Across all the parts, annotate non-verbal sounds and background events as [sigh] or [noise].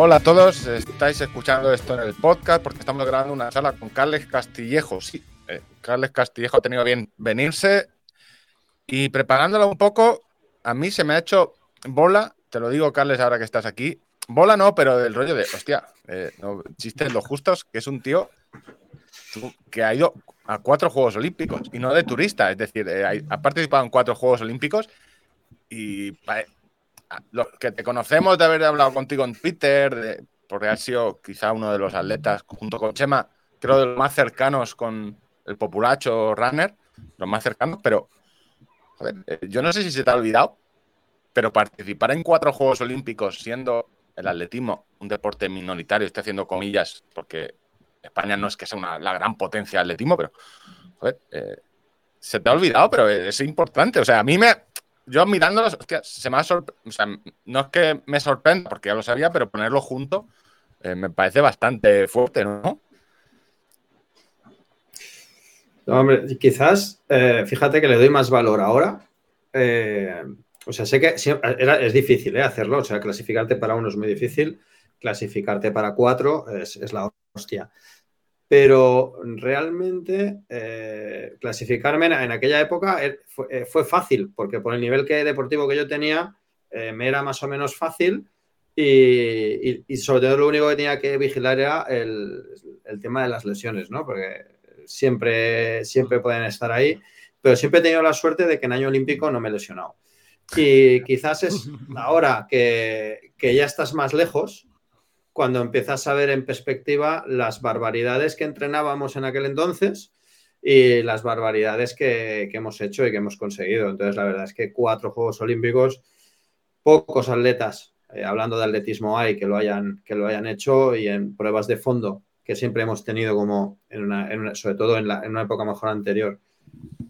Hola a todos, estáis escuchando esto en el podcast porque estamos grabando una charla con Carles Castillejo. Sí, eh, Carles Castillejo ha tenido bien venirse y preparándolo un poco, a mí se me ha hecho bola, te lo digo Carles ahora que estás aquí, bola no, pero del rollo de, hostia, eh, no existen los justos, que es un tío que ha ido a cuatro Juegos Olímpicos y no de turista, es decir, eh, ha participado en cuatro Juegos Olímpicos y los que te conocemos de haber hablado contigo en Twitter, porque has sido quizá uno de los atletas, junto con Chema, creo de los más cercanos con el populacho runner, los más cercanos, pero eh, yo no sé si se te ha olvidado, pero participar en cuatro Juegos Olímpicos siendo el atletismo un deporte minoritario, estoy haciendo comillas porque España no es que sea una, la gran potencia de atletismo, pero eh, se te ha olvidado, pero es importante. O sea, a mí me, yo mirándolos, hostia, se me ha. O sea, no es que me sorprenda, porque ya lo sabía, pero ponerlo junto eh, me parece bastante fuerte, ¿no? No, hombre, quizás, eh, fíjate que le doy más valor ahora. Eh, o sea, sé que es difícil hacerlo, o sea, clasificarte para uno es muy difícil, clasificarte para cuatro es la hostia pero realmente eh, clasificarme en, aquella época eh, eh, fue, fácil, porque por el nivel que, deportivo que yo tenía, me era más o menos fácil y, sobre todo lo único que tenía que vigilar era el, tema de las lesiones, ¿no? Porque siempre, siempre pueden estar ahí, pero siempre he tenido la suerte de que en año olímpico no me he lesionado. Y quizás es ahora que, que ya estás más lejos, cuando empiezas a ver en perspectiva las barbaridades que entrenábamos en aquel entonces y las barbaridades que, hemos hecho y que hemos conseguido. Entonces, la verdad es que cuatro Juegos Olímpicos, pocos atletas, eh, hablando de atletismo hay, que lo, hayan, que lo hayan hecho y en pruebas de fondo que siempre hemos tenido como, en sobre todo en, una época mejor anterior,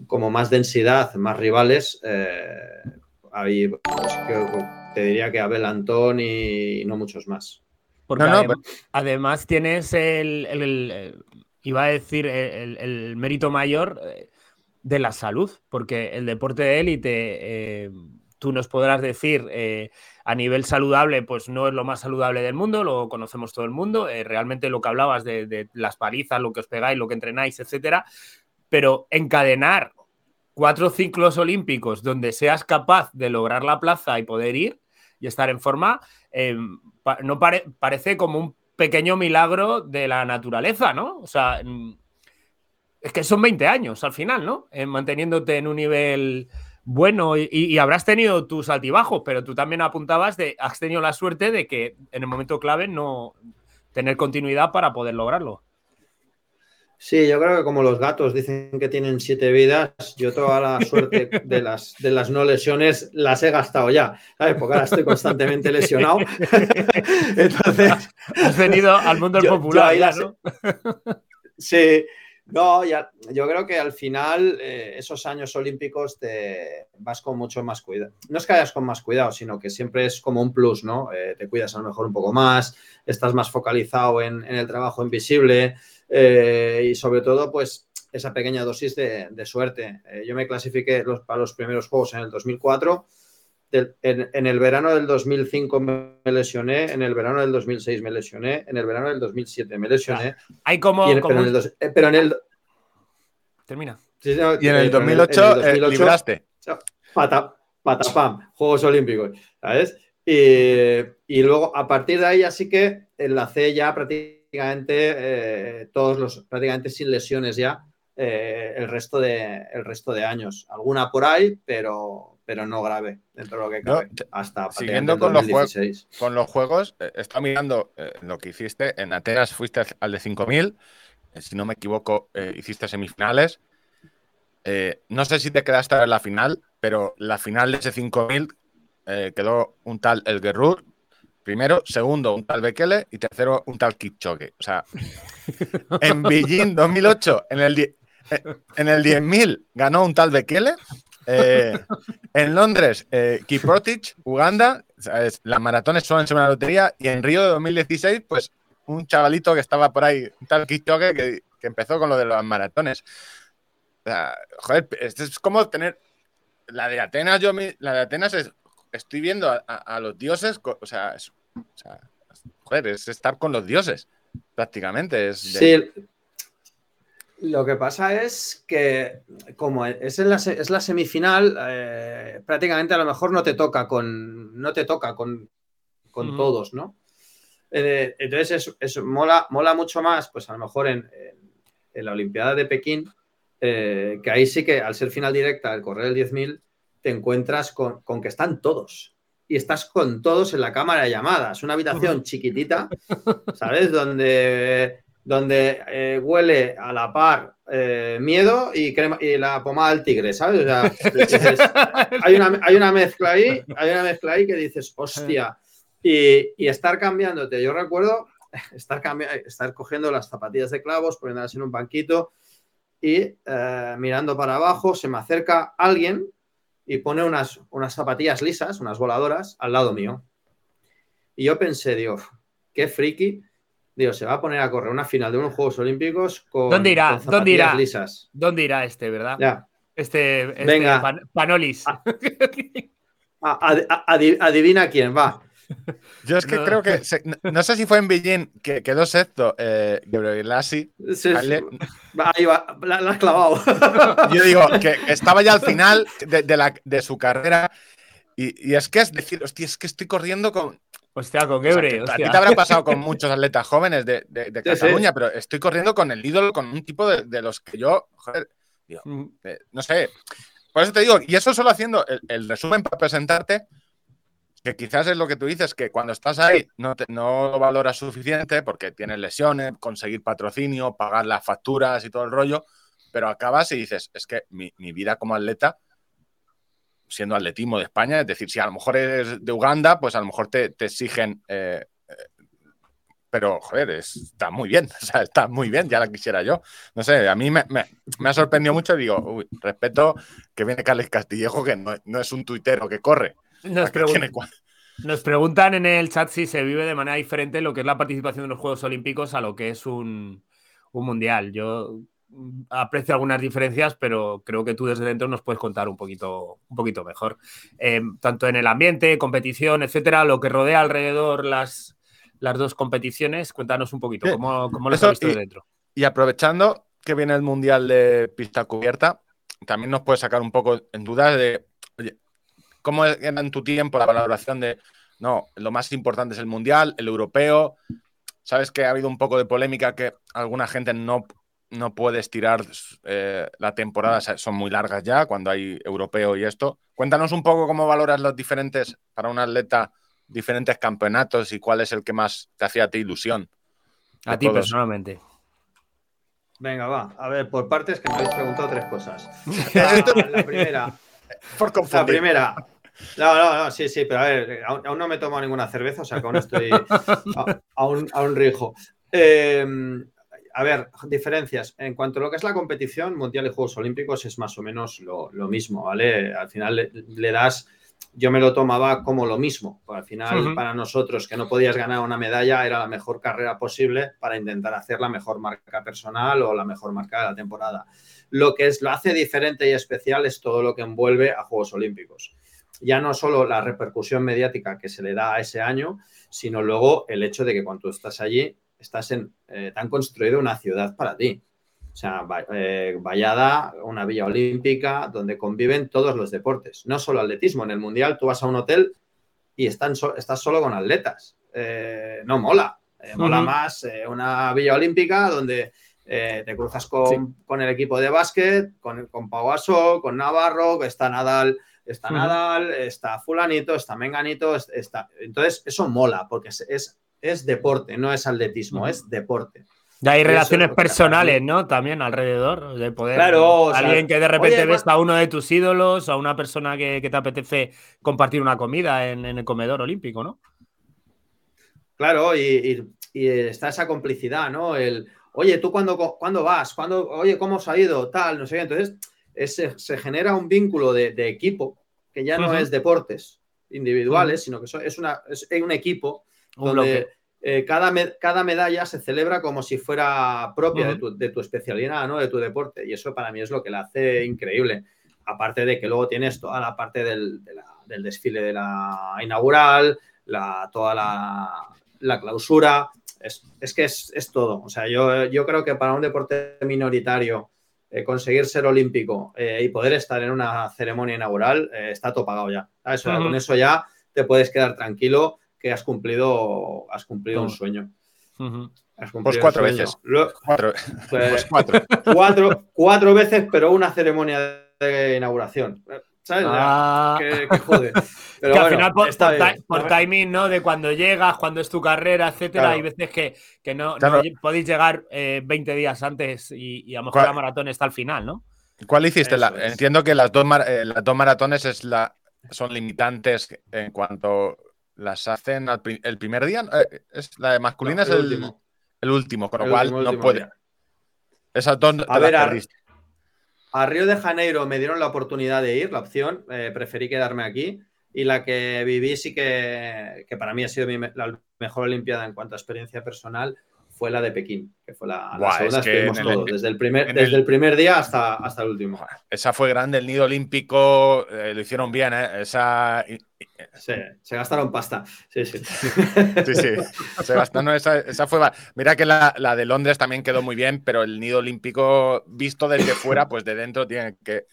como más densidad, más rivales, eh, pues, te diría que Abel Antón y no muchos más. Porque además tienes el, eh, iba a decir, el, mérito mayor eh, de la salud, porque el deporte de élite, eh, tú nos podrás decir, a nivel saludable, pues no es lo más saludable del mundo, lo conocemos todo el mundo, realmente lo que hablabas de, de, las palizas, lo que os pegáis, lo que entrenáis, etcétera, pero encadenar cuatro ciclos olímpicos donde seas capaz de lograr la plaza y poder ir y estar en forma, Em, no parece como un pequeño milagro de la naturaleza, ¿no? O sea, mm, es que son 20 años al final, ¿no? Eh, manteniéndote en un nivel bueno y, habrás tenido tus altibajos, pero tú también apuntabas de, has tenido la suerte de que en el momento clave no tener continuidad para poder lograrlo. Sí, yo creo que como los gatos dicen que tienen siete vidas, yo toda la [laughs] suerte de las, de las no lesiones las he gastado ya, ¿sabes? Porque ahora estoy constantemente lesionado. [laughs] Entonces. Has venido al mundo del popular, ya, ¿no? [laughs] sí, no, ya, yo creo que al final eh, esos años olímpicos te vas con mucho más cuidado. No es que vayas con más cuidado, sino que siempre es como un plus, ¿no? Eh, te cuidas a lo mejor un poco más, estás más focalizado en, en el trabajo invisible. Eh, y sobre todo, pues esa pequeña dosis de, suerte. Eh, yo me clasifiqué para los primeros juegos en el 2004. en, el verano del 2005 me lesioné, en el verano del 2006 me lesioné, en el verano del 2007 me lesioné. Hay como. Pero, en el, Termina. y en el 2008, eh, libraste. Pata, patapam, Juegos Olímpicos, ¿sabes? Y, y, luego a partir de ahí así que enlacé ya prácticamente prácticamente eh, todos los, prácticamente sin lesiones ya eh, el, resto de, el resto de años. Alguna por ahí, pero, pero no grave dentro de lo que cabe. hasta siguiendo con los, juegos, con los juegos, eh, está mirando lo que hiciste. En Atenas fuiste al de 5000, si no me equivoco, hiciste semifinales. no sé si te quedaste en la final, pero la final de ese 5000 quedó un tal El Guerrur Primero, segundo, un tal Bekele y tercero, un tal Kipchoge. O sea, en Beijing 2008, en el, en el 10.000 ganó un tal Bekele. Eh, en Londres, eh, Kiprotich, Uganda, las maratones son en una lotería. Y en Río de 2016, pues un chavalito que estaba por ahí, un tal Kipchoge, que, que empezó con lo de las maratones. O sea, joder, es como tener. La de Atenas, yo la de Atenas es, estoy viendo a, los dioses, o sea, joder, es estar con los dioses, prácticamente. Es Sí. Lo que pasa es que, como es, la, es la semifinal, eh, prácticamente a lo mejor no te toca con, no te toca con, con todos, ¿no? Eh, entonces, eso, mola, mola mucho más, pues a lo mejor en, la Olimpiada de Pekín, eh, que ahí sí que al ser final directa, al correr el 10.000, te encuentras con, con que están todos y estás con todos en la cámara de llamadas. Una habitación [laughs] chiquitita, ¿sabes? Donde, donde eh, huele a la par eh, miedo y, y, la pomada del tigre, ¿sabes? O sea, [laughs] hay, una, hay, una, mezcla ahí, hay una mezcla ahí que dices, hostia. Y, y estar cambiándote. Yo recuerdo estar, estar cogiendo las zapatillas de clavos, poniéndolas en un banquito y eh, mirando para abajo, se me acerca alguien y pone unas, unas zapatillas lisas, unas voladoras, al lado mío. Y yo pensé, digo, qué friki. Digo, se va a poner a correr una final de unos Juegos Olímpicos con, ¿Dónde irá? ¿Dónde irá? lisas. ¿Dónde irá este, verdad? Ya. Este, este Venga. Panolis. adivina quién va. Yo es que creo que. no, sé si fue en Beijing que quedó sexto eh, Lassi. Sí, Ahí va, la, has clavado. [laughs] Yo digo que estaba ya al final de, la, de su carrera. Y, es que es decir, hostia, es que estoy corriendo con. Hostia, con Gebre. a ti te habrá pasado con muchos atletas jóvenes de, de [laughs] Cataluña, pero estoy corriendo con el ídolo, con un tipo de, los que yo. Joder, mm. eh, no sé. Por eso te digo, y eso solo haciendo el resumen para presentarte que quizás es lo que tú dices, que cuando estás ahí no, no lo valoras suficiente porque tienes lesiones, conseguir patrocinio, pagar las facturas y todo el rollo, pero acabas y dices, es que mi, vida como atleta, siendo atletismo de España, es decir, si a lo mejor eres de Uganda, pues a lo mejor te, exigen, eh, eh, pero joder, está muy bien, [laughs] o sea, está muy bien, ya la quisiera yo. No sé, a mí me, ha sorprendido mucho, digo, uy, respeto que viene Carles Castillejo, que no, no es un tuitero que corre nos, preguntan en el chat si se vive de manera diferente lo que es la participación en los Juegos Olímpicos a lo que es un, mundial. Yo aprecio algunas diferencias, pero creo que tú desde dentro nos puedes contar un poquito, un poquito mejor. Eh, tanto en el ambiente, competición, etcétera, lo que rodea alrededor las, las dos competiciones, cuéntanos un poquito cómo, cómo lo has visto desde dentro. Y aprovechando que viene el Mundial de pista cubierta, también nos puedes sacar un poco en dudas de, ¿Cómo era en tu tiempo la valoración de, no, lo más importante es el mundial, el europeo? Sabes que ha habido un poco de polémica que alguna gente no, no puede estirar eh, la temporada, son muy largas ya cuando hay europeo y esto. Cuéntanos un poco cómo valoras los diferentes, para un atleta, diferentes campeonatos y cuál es el que más te hacía a ti ilusión. A ti personalmente. Venga, va. A ver, por partes que me habéis preguntado tres cosas. [laughs] la primera. Por confundir. La primera, no, no, no, sí, sí, pero a ver, aún, no me he tomado ninguna cerveza, o sea que aún estoy aún, aún rijo. Em, a ver, diferencias. En cuanto a lo que es la competición, Mundial y Juegos Olímpicos es más o menos lo, mismo, ¿vale? Al final le, das, yo me lo tomaba como lo mismo. Al final, para nosotros que no podías ganar una medalla, era la mejor carrera posible para intentar hacer la mejor marca personal o la mejor marca de la temporada. Lo que es, lo hace diferente y especial es todo lo que envuelve a Juegos Olímpicos ya no solo la repercusión mediática que se le da a ese año, sino luego el hecho de que cuando tú estás allí, estás en, eh, tan construido una ciudad para ti. O sea, eh, Vallada, una villa olímpica donde conviven todos los deportes, no solo atletismo. En el Mundial tú vas a un hotel y están estás solo con atletas. Eh, no mola. Mola más una villa olímpica donde te cruzas con, el equipo de básquet, con, con Pau con Navarro, que está Nadal está Nadal, está fulanito, está menganito, está... Entonces, eso mola, porque es, es, deporte, no es atletismo, es deporte. Y hay relaciones personales, ¿no? También alrededor de poder. Claro. alguien que de repente ves a uno de tus ídolos, a una persona que, te apetece compartir una comida en, el comedor olímpico, ¿no? Claro, y, está esa complicidad, ¿no? El, oye, ¿tú cuándo, cuándo vas? ¿Cuándo, oye, ¿cómo os ha ido? Tal, no sé qué. Entonces, se genera un vínculo de, equipo que ya no es deportes individuales, sino que es, una, un equipo donde eh, cada, cada, medalla se celebra como si fuera propia de, tu, especialidad, ¿no? de tu deporte. Y eso para mí es lo que la hace increíble. Aparte de que luego tienes toda la parte del, desfile de la inaugural, la, toda la, la clausura, es, que es, todo. O sea, yo, yo creo que para un deporte minoritario eh, conseguir ser olímpico eh, y poder estar en una ceremonia inaugural eh, está todo pagado ya. Con eso ya te puedes quedar tranquilo que has cumplido, has cumplido un sueño. [laughs] pues cuatro veces. cuatro. Pues cuatro. cuatro. veces, pero una ceremonia de inauguración. ¿Sabes? Ah. Que, jode. [laughs] Pero que al final por, timing, ¿no? De cuando llegas, cuando es tu carrera, etcétera, hay veces que, no, podéis llegar 20 días antes y, a lo mejor la maratón está al final, ¿no? ¿Cuál hiciste? entiendo que las dos, eh, las dos maratones es la, son limitantes en cuanto las hacen el primer día. Eh, es, la de masculina es el, último. El último, con lo cual no puede. Esas dos a ver, a, Río de Janeiro me dieron la oportunidad de ir, la opción, eh, preferí quedarme aquí. Y la que viví sí que, que para mí ha sido la mejor Olimpiada en cuanto a experiencia personal fue la de Pekín, que fue la, segunda que vimos todo, desde, el primer, desde el... primer día hasta, hasta el último. Esa fue grande, el nido olímpico, eh, lo hicieron bien, ¿eh? Esa... se gastaron pasta. Sí, sí. [laughs] sí, sí. Se gastaron, esa, esa, fue... Mira que la, la, de Londres también quedó muy bien, pero el nido olímpico, visto desde fuera, pues de dentro tiene que...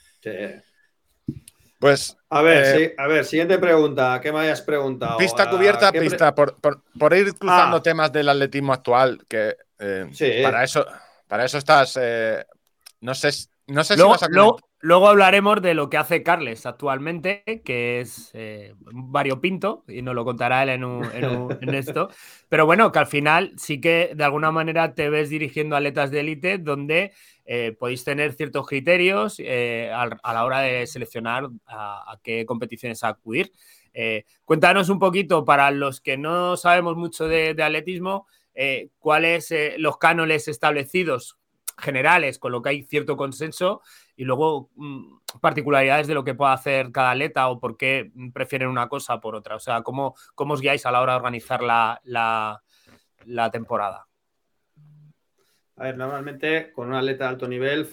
Pues. A ver, eh, sí, a ver, siguiente pregunta. ¿Qué me hayas preguntado? Pista cubierta, pista. Por, ir cruzando ah. temas del atletismo actual, que eh, para eso, para eso estás. Eh, no sé, no sé luego, si vas a luego, hablaremos de lo que hace Carles actualmente, que es variopinto, y nos lo contará él [laughs] en, esto. Pero bueno, que al final sí que de alguna manera te ves dirigiendo atletas de élite donde eh, podéis tener ciertos criterios eh, a, la hora de seleccionar a, qué competiciones acudir. Eh, cuéntanos un poquito, para los que no sabemos mucho de, atletismo, cuáles los cánones establecidos generales, con lo que hay cierto consenso, y luego mm, particularidades de lo que pueda hacer cada atleta o por qué prefieren una cosa por otra. O sea, cómo, cómo os guiáis a la hora de organizar la temporada. A ver, normalmente con un atleta de alto nivel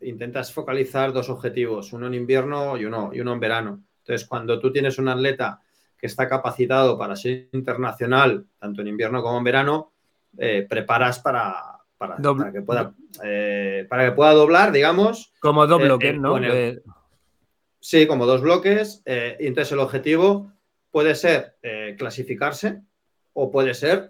intentas focalizar dos objetivos, uno en invierno y uno, y uno en verano. Entonces, cuando tú tienes un atleta que está capacitado para ser internacional, tanto en invierno como en verano, eh, preparas para, para, que pueda, eh, para que pueda doblar, digamos. Como dos eh, bloques, ¿no? sí, como dos bloques. y entonces el objetivo puede ser clasificarse o puede ser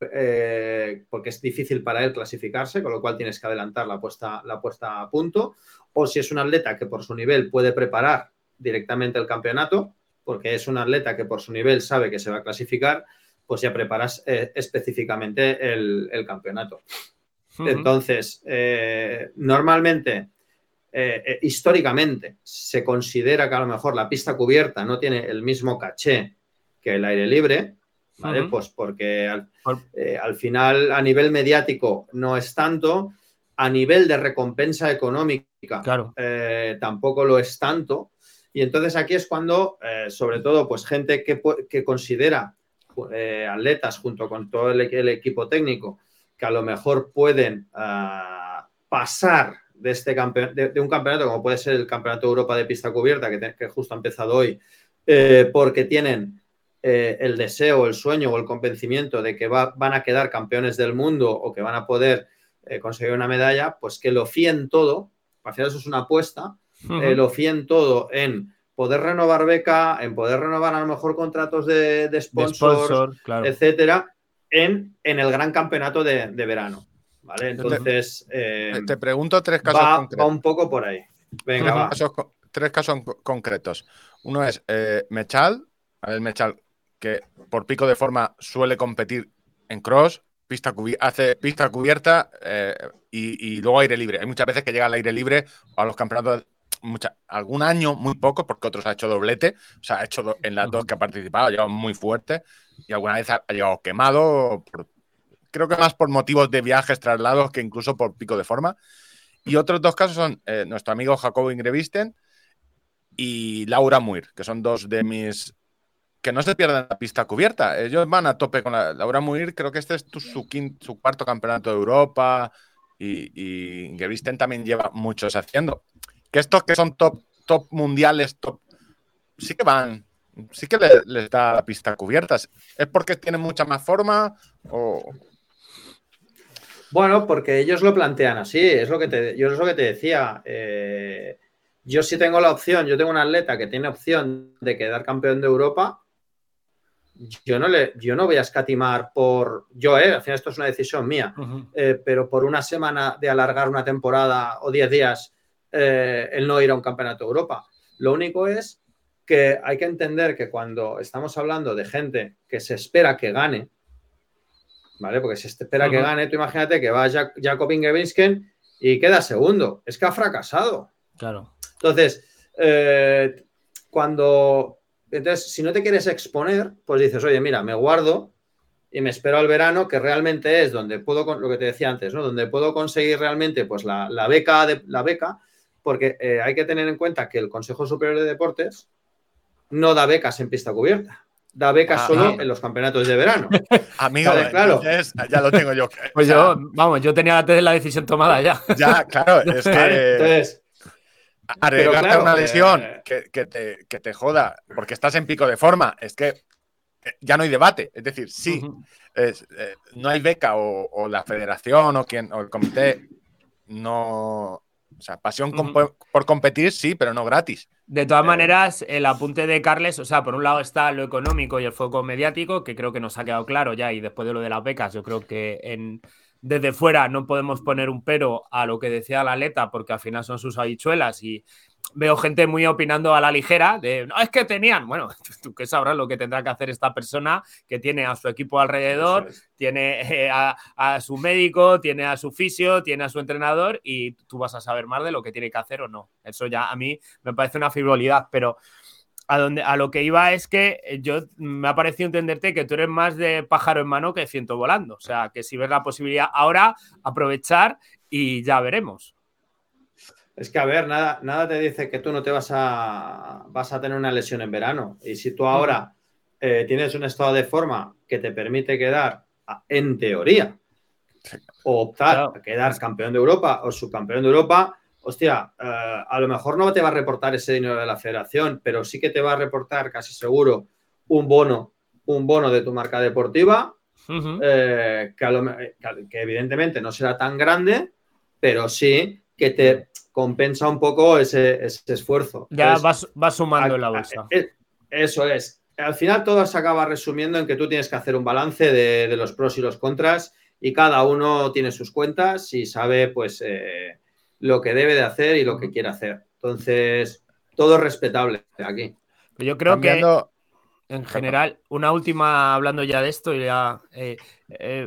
eh, porque es difícil para él clasificarse, con lo cual tienes que adelantar la puesta, la puesta a punto, o si es un atleta que por su nivel puede preparar directamente el campeonato, porque es un atleta que por su nivel sabe que se va a clasificar, pues ya preparas eh, específicamente el, campeonato. Entonces, eh, normalmente, históricamente, se considera que a lo mejor la pista cubierta no tiene el mismo caché que el aire libre, ¿vale? Pues porque eh, al, final a nivel mediático no es tanto, a nivel de recompensa económica eh, tampoco lo es tanto. Y entonces aquí es cuando, eh, sobre todo, pues gente que, que considera atletas junto con todo el, equipo técnico que a lo mejor pueden ah, pasar de, este de, un campeonato como puede ser el Campeonato de Europa de Pista Cubierta, que, que justo ha empezado hoy, porque tienen eh, el deseo, el sueño o el convencimiento de que van a quedar campeones del mundo o que van a poder eh, conseguir una medalla, pues que lo fíen todo, al final eso es una apuesta, eh, lo fíen todo en poder renovar beca, en poder renovar a lo mejor contratos de, sponsors, etcétera, en, en, el gran campeonato de, verano. ¿Vale? Entonces. te pregunto tres casos va, concretos. Va un poco por ahí. Venga, va. tres casos concretos. Uno es Mechal. A Mechal que por pico de forma suele competir en cross, pista hace pista cubierta eh, y, luego aire libre. Hay muchas veces que llega al aire libre a los campeonatos, algún año muy poco, porque otros ha hecho doblete, o sea, ha hecho en las dos que ha participado, ha llegado muy fuerte y alguna vez ha, llegado quemado, creo que más por motivos de viajes, traslados, que incluso por pico de forma. Y otros dos casos son eh, nuestro amigo Jacobo Ingrevisten y Laura Muir, que son dos de mis que no se pierdan la pista cubierta. Ellos van a tope con la Laura Muir, creo que este es su, su cuarto campeonato de Europa y, y también lleva muchos haciendo. Que estos que son top, top mundiales, top, sí que van, sí que les da la pista cubierta. ¿Es porque tienen mucha más forma o...? Bueno, porque ellos lo plantean así, es lo que te, yo es lo que te decía. Eh, yo sí tengo la opción, yo tengo un atleta que tiene opción de quedar campeón de Europa, yo no, le, yo no voy a escatimar por, yo, eh, al final esto es una decisión mía, eh, pero por una semana de alargar una temporada o 10 días, eh, el no ir a un campeonato de Europa. Lo único es que hay que entender que cuando estamos hablando de gente que se espera que gane, ¿vale? Porque se espera que gane, tú imagínate que va Jacob Ingebrigtsen y queda segundo. Es que ha fracasado. Claro. Entonces, eh, cuando. Entonces, si no te quieres exponer, pues dices, oye, mira, me guardo y me espero al verano, que realmente es donde puedo, lo que te decía antes, ¿no? Donde puedo conseguir realmente pues la, beca de la beca, porque eh, hay que tener en cuenta que el Consejo Superior de Deportes no da becas en pista cubierta da becas ah, solo en los campeonatos de verano. [laughs] Amigo, claro. ya lo tengo yo. Pues yo, vamos, yo tenía la decisión tomada ya. Ya, claro, [laughs] es que. Entonces, arreglarte una lesión eh, que, te, joda porque estás en pico de forma, es que eh, ya no hay debate. Es decir, sí, eh, no hay beca o, la federación o, quien, o el comité no. O sea, pasión por competir, sí, pero no gratis. De todas maneras, el apunte de Carles, o sea, por un lado está lo económico y el foco mediático, que creo que nos ha quedado claro ya, y después de lo de las becas, yo creo que en, desde fuera no podemos poner un pero a lo que decía la aleta, porque al final son sus habichuelas y veo gente muy opinando a la ligera de, no, es que tenían, bueno, [laughs] tú qué sabrás lo que tendrá que hacer esta persona que tiene a su equipo alrededor, tiene eh, a, su médico, tiene a su fisio, tiene a su entrenador y tú vas a saber más de lo que tiene que hacer o no. Eso ya a mí me parece una frivolidad, pero a, donde, a lo que iba es que yo me ha parecido entenderte que tú eres más de pájaro en mano que ciento volando. O sea, que si ves la posibilidad ahora, aprovechar y ya veremos. Es que, a ver, nada, nada te dice que tú no te vas a, vas a tener una lesión en verano. Y si tú ahora eh, tienes un estado de forma que te permite quedar, en teoría, o optar a quedar campeón de Europa o subcampeón de Europa, hostia, eh, a lo mejor no te va a reportar ese dinero de la federación, pero sí que te va a reportar casi seguro un bono, un bono de tu marca deportiva, eh, que, que evidentemente no será tan grande, pero sí que te compensa un poco ese, esfuerzo. Ya vas, sumando en la bolsa. Eh, eso es. Al final todo se acaba resumiendo en que tú tienes que hacer un balance de, los pros y los contras y cada uno tiene sus cuentas y sabe pues eh, lo que debe de hacer y lo que quiere hacer. Entonces, todo es respetable aquí. Yo creo que en general, una última hablando ya de esto, ya, eh,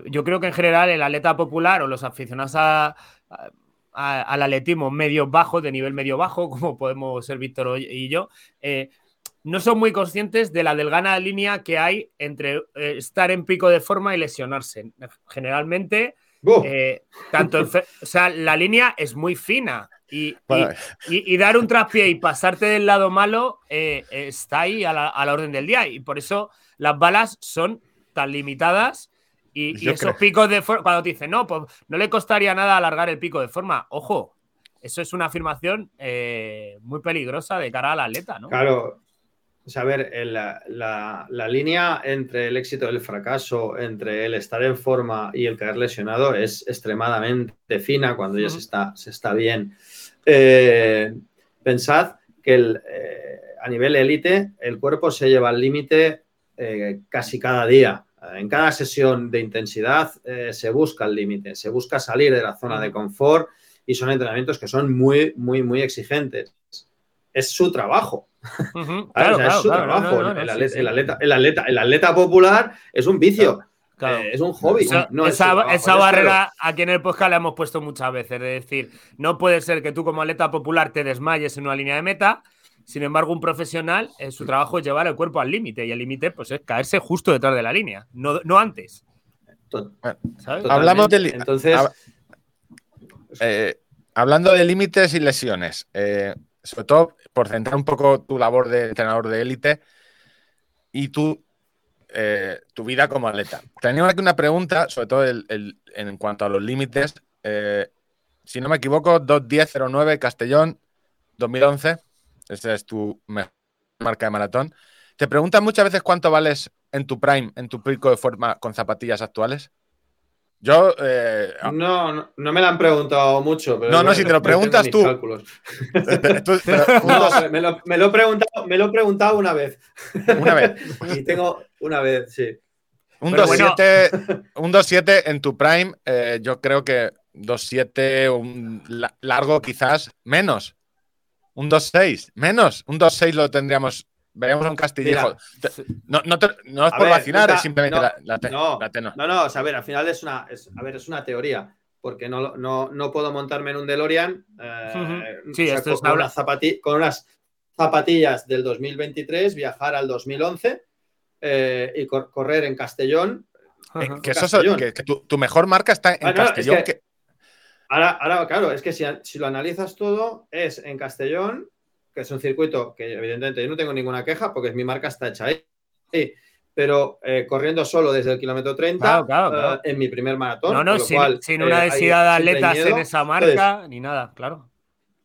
yo creo que en general el atleta popular o los aficionados a, al atletismo medio bajo, de nivel medio bajo, [laughs] como podemos ser Víctor y yo, eh, no son muy conscientes de la delgana línea que hay entre eh, estar en pico de forma y lesionarse. Generalmente, eh, tanto, o sea, la línea es muy fina y, y, dar un traspié y pasarte del lado malo está ahí a la, a la orden del día y por eso las balas son tan limitadas y, esos picos de forma, cuando te dicen, no, pues no le costaría nada alargar el pico de forma, ojo, eso es una afirmación eh, muy peligrosa de cara al atleta, ¿no? Claro, o sea, a ver, la, línea entre el éxito y el fracaso, entre el estar en forma y el caer lesionado es extremadamente fina cuando ya se, está, se está bien. Eh, pensad que eh, a nivel élite el cuerpo se lleva al límite casi cada día. En cada sesión de intensidad eh, se busca el límite, se busca salir de la zona de confort y son entrenamientos que son muy, muy, muy exigentes. Es su trabajo. [laughs] es su trabajo. El atleta popular es un vicio. Eh, es un hobby. esa, barrera aquí en el podcast la hemos puesto muchas veces. Es decir, no puede ser que tú como atleta popular te desmayes en una línea de meta sin embargo, un profesional, eh, su trabajo es llevar el cuerpo al límite y el límite pues, es caerse justo detrás de la línea, no, antes. Hablamos de Entonces, eh, hablando de límites y lesiones, eh, sobre todo por centrar un poco tu labor de entrenador de élite y tu, tu vida como atleta. Tenía aquí una pregunta, sobre todo en cuanto a los límites. si no me equivoco, 2.10.09 Castellón 2011. Esa es tu marca de maratón. ¿Te preguntan muchas veces cuánto vales en tu prime, en tu pico de forma con zapatillas actuales? Yo. Eh, no, no, no, me lo han preguntado mucho. Pero no, no, si te lo preguntas tú. [laughs] me, lo, me, lo, he preguntado, me lo he preguntado una vez. Una vez. [laughs] y tengo una vez, sí. Un 2-7 en tu prime, eh, yo creo que 2-7, un largo quizás menos. Un 2-6, menos. Un 2-6 lo tendríamos. Veríamos un Castillejo. no, no, no, es por vacilar, es simplemente la, la, no, no, no, o sea, a ver, al final es una, a ver, es una teoría, porque no, no, no puedo montarme en un DeLorean eh, sí, esto con, unas con unas zapatillas del 2023, viajar al 2011 eh, y correr en Castellón. Eh, que, eso, que, tu, mejor marca está en Castellón. Ahora, ahora, claro, es que si, si, lo analizas todo, es en Castellón, que es un circuito que evidentemente yo no tengo ninguna queja porque mi marca está hecha ahí. pero eh, corriendo solo desde el kilómetro 30 en mi primer maratón. No, no, sin, sin, una densidad de atletas en esa marca ni nada, claro.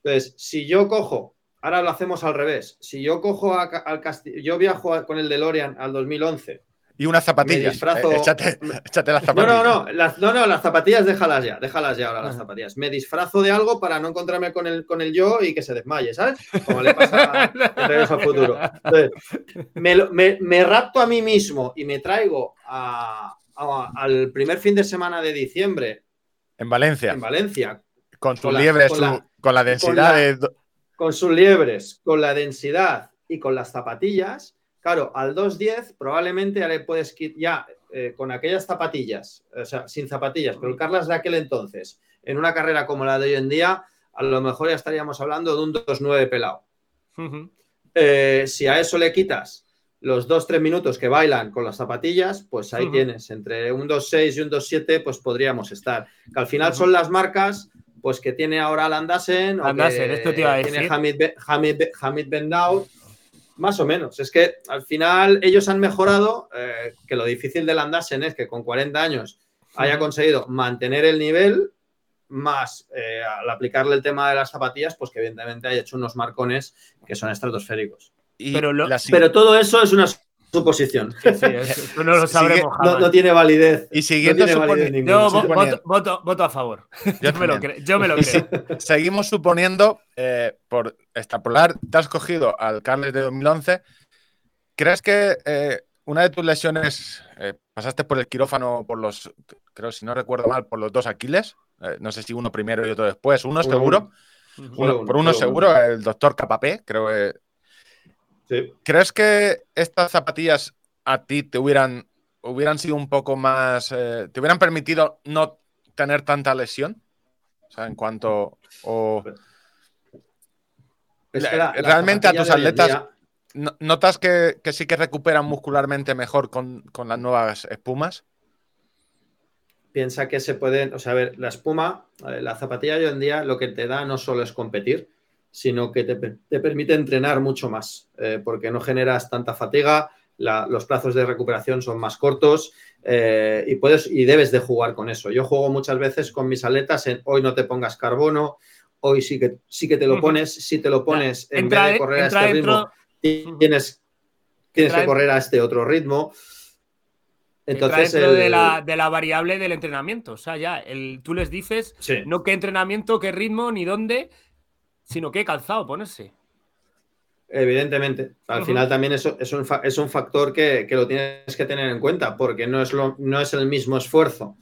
Entonces, si yo cojo Ahora lo hacemos al revés. Si yo cojo al Castillo, yo viajo con el DeLorean al 2011. Y unas zapatillas. Disfrazo... Eh, échate, [laughs] las zapatillas. No, no, no, las, no, no, las zapatillas déjalas ya, déjalas ya ahora las zapatillas. Me disfrazo de algo para no encontrarme con el, con el yo y que se desmaye, ¿sabes? Como le pasa [laughs] en Regreso al Futuro. Entonces, me, rapto a mí mismo y me traigo al primer fin de semana de diciembre. En Valencia. En Valencia. Con tus liebres, con, la, densidad de con sus liebres, con la densidad y con las zapatillas, claro, al 2.10 probablemente ya le puedes ya eh, con aquellas zapatillas, o sea, sin zapatillas, pero el Carlas de aquel entonces, en una carrera como la de hoy en día, a lo mejor ya estaríamos hablando de un 2.9 pelado. Eh, si a eso le quitas los 2-3 minutos que bailan con las zapatillas, pues ahí tienes, entre un 2.6 y un 2.7, pues podríamos estar. Que al final son las marcas pues que tiene ahora Landasen, o esto te iba a decir. tiene Hamid, Hamid, Hamid Ben más o menos. Es que al final ellos han mejorado, eh, que lo difícil de Landasen es que con 40 años haya conseguido mantener el nivel, más eh, al aplicarle el tema de las zapatillas, pues que evidentemente haya hecho unos marcones que son estratosféricos. pero, pero, todo eso es una suposición. no lo [laughs] sabremos no, tiene validez. Y siguiendo Yo voto, a favor. [laughs] Yo, me lo, creo. seguimos suponiendo, eh, por extrapolar, te has cogido al Carles de 2011. ¿Crees que eh, una de tus lesiones eh, pasaste por el quirófano por los, creo si no recuerdo mal, por los dos Aquiles? no sé si uno primero y otro después. Uno, seguro. por uno, seguro, el doctor Capapé, creo que ¿Crees que estas zapatillas a ti te hubieran, hubieran sido un poco más. Eh, te hubieran permitido no tener tanta lesión? O sea, en cuanto. realmente a tus atletas. ¿Notas que, sí que recuperan muscularmente mejor con, las nuevas espumas? Piensa que se pueden, o sea, a ver, la espuma, la zapatilla hoy en día lo que te da no solo es competir, sino que te, permite entrenar mucho más, eh, porque no generas tanta fatiga, los plazos de recuperación son más cortos eh, y puedes y debes de jugar con eso. Yo juego muchas veces con mis aletas en hoy no te pongas carbono, hoy sí que, sí que te lo pones, si te lo pones en vez de correr a este ritmo, tienes, tienes que correr a este otro ritmo. Entonces, dentro de, la, de, la, variable del entrenamiento. O sea, ya, el, tú les dices no qué entrenamiento, qué ritmo, ni dónde, sino que calzado ponerse. Evidentemente. Al final también eso es un, es un factor que, lo tienes que tener en cuenta, porque no es, lo, no es el mismo esfuerzo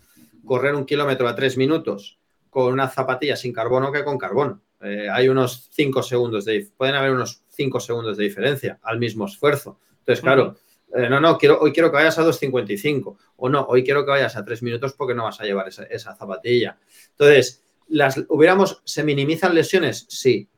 correr un kilómetro a tres minutos con una zapatilla sin carbono que con carbono. Eh, hay unos cinco segundos de pueden haber unos cinco segundos de diferencia al mismo esfuerzo. Entonces, claro, eh, no, no, quiero, hoy quiero que vayas a 2.55 o no, hoy quiero que vayas a tres minutos porque no vas a llevar esa, esa zapatilla. Entonces, las hubiéramos, ¿se minimizan lesiones? Sí.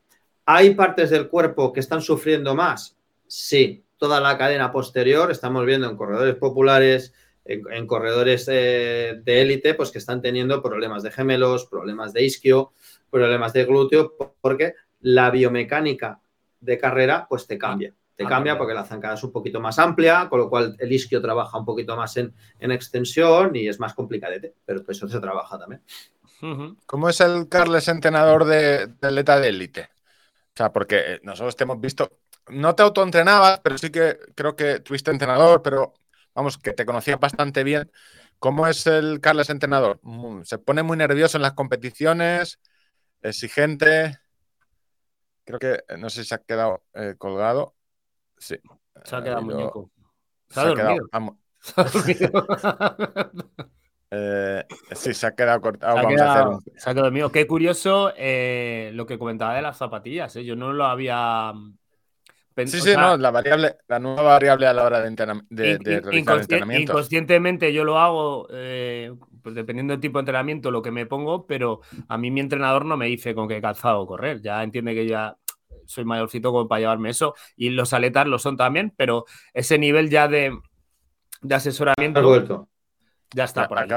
¿Hay partes del cuerpo que están sufriendo más? Sí. Toda la cadena posterior, estamos viendo en corredores populares, en, corredores de élite, pues que están teniendo problemas de gemelos, problemas de isquio, problemas de glúteo, porque la biomecánica de carrera, pues te cambia. Te ah, cambia porque la zancada es un poquito más amplia, con lo cual el isquio trabaja un poquito más en, extensión y es más complicadete, pero eso se trabaja también. ¿Cómo es el Carles entrenador de, atleta de élite? O sea, porque nosotros te hemos visto, no te autoentrenabas, pero sí que creo que tuviste entrenador, pero vamos, que te conocía bastante bien. ¿Cómo es el Carles entrenador? Mm, ¿Se pone muy nervioso en las competiciones? ¿Exigente? Creo que, eh, no sé si se ha quedado eh, colgado. Sí. Se ha quedado muñeco. Se ha, dormido. [laughs] [laughs] Eh, sí, se ha quedado cortado. Se ha, quedado, se ha quedado dormido. Qué curioso lo que comentaba de las zapatillas. Yo no lo había Sí, sí, no, la variable, la nueva variable a la hora de, entrenamiento. Inconscientemente yo lo hago, eh, pues dependiendo del tipo de entrenamiento, lo que me pongo, pero a mí mi entrenador no me dice con qué calzado correr. Ya entiende que ya soy mayorcito como para llevarme eso. Y los aletas lo son también, pero ese nivel ya de, asesoramiento. Ya está por ahí.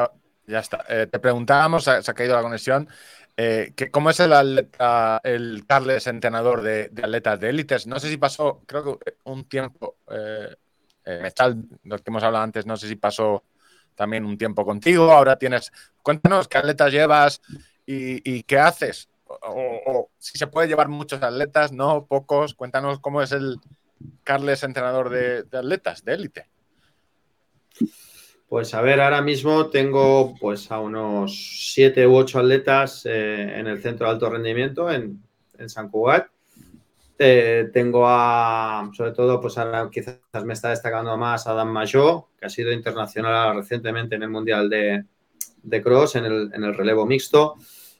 ya está. Eh, te preguntábamos, se ha caído la conexión. Eh, ¿Cómo es el, el Carles entrenador de, atletas de élites? No sé si pasó, creo que un tiempo, eh, eh los que hemos hablado antes, no sé si pasó también un tiempo contigo. Ahora tienes, cuéntanos qué atletas llevas y, qué haces. O, si se puede llevar muchos atletas, no, pocos. Cuéntanos cómo es el Carles entrenador de atletas de élite. Pues a ver, ahora mismo tengo pues a unos siete u ocho atletas eh, en el centro de alto rendimiento en, San Cugat. Eh, tengo a, sobre todo, pues ahora quizás me está destacando más Adam Majó, que ha sido internacional recientemente en el Mundial de, Cross, en el, relevo mixto.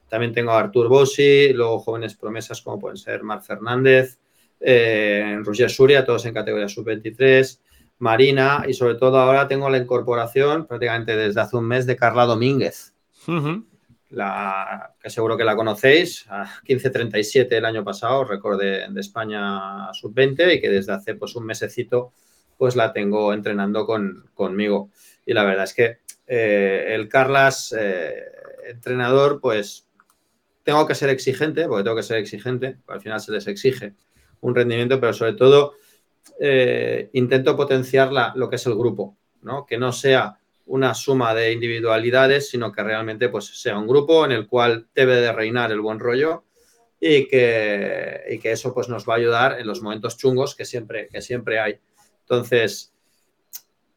También tengo a Artur Bossi, luego jóvenes promesas como pueden ser Marc Fernández, eh, Roger Suria, todos en categoría sub-23. Marina y sobre todo ahora tengo la incorporación prácticamente desde hace un mes de Carla Domínguez, la, que seguro que la conocéis, a 1537 el año pasado, récord de, España sub-20 y que desde hace pues un mesecito pues la tengo entrenando conmigo. Y la verdad es que eh, el Carlas eh, entrenador pues tengo que ser exigente, porque tengo que ser exigente, al final se les exige un rendimiento, pero sobre todo eh, intento potenciar lo que es el grupo, ¿no? Que no sea una suma de individualidades, sino que realmente pues, sea un grupo en el cual debe de reinar el buen rollo y que, eso pues, nos va a ayudar en los momentos chungos que siempre, que siempre hay. Entonces,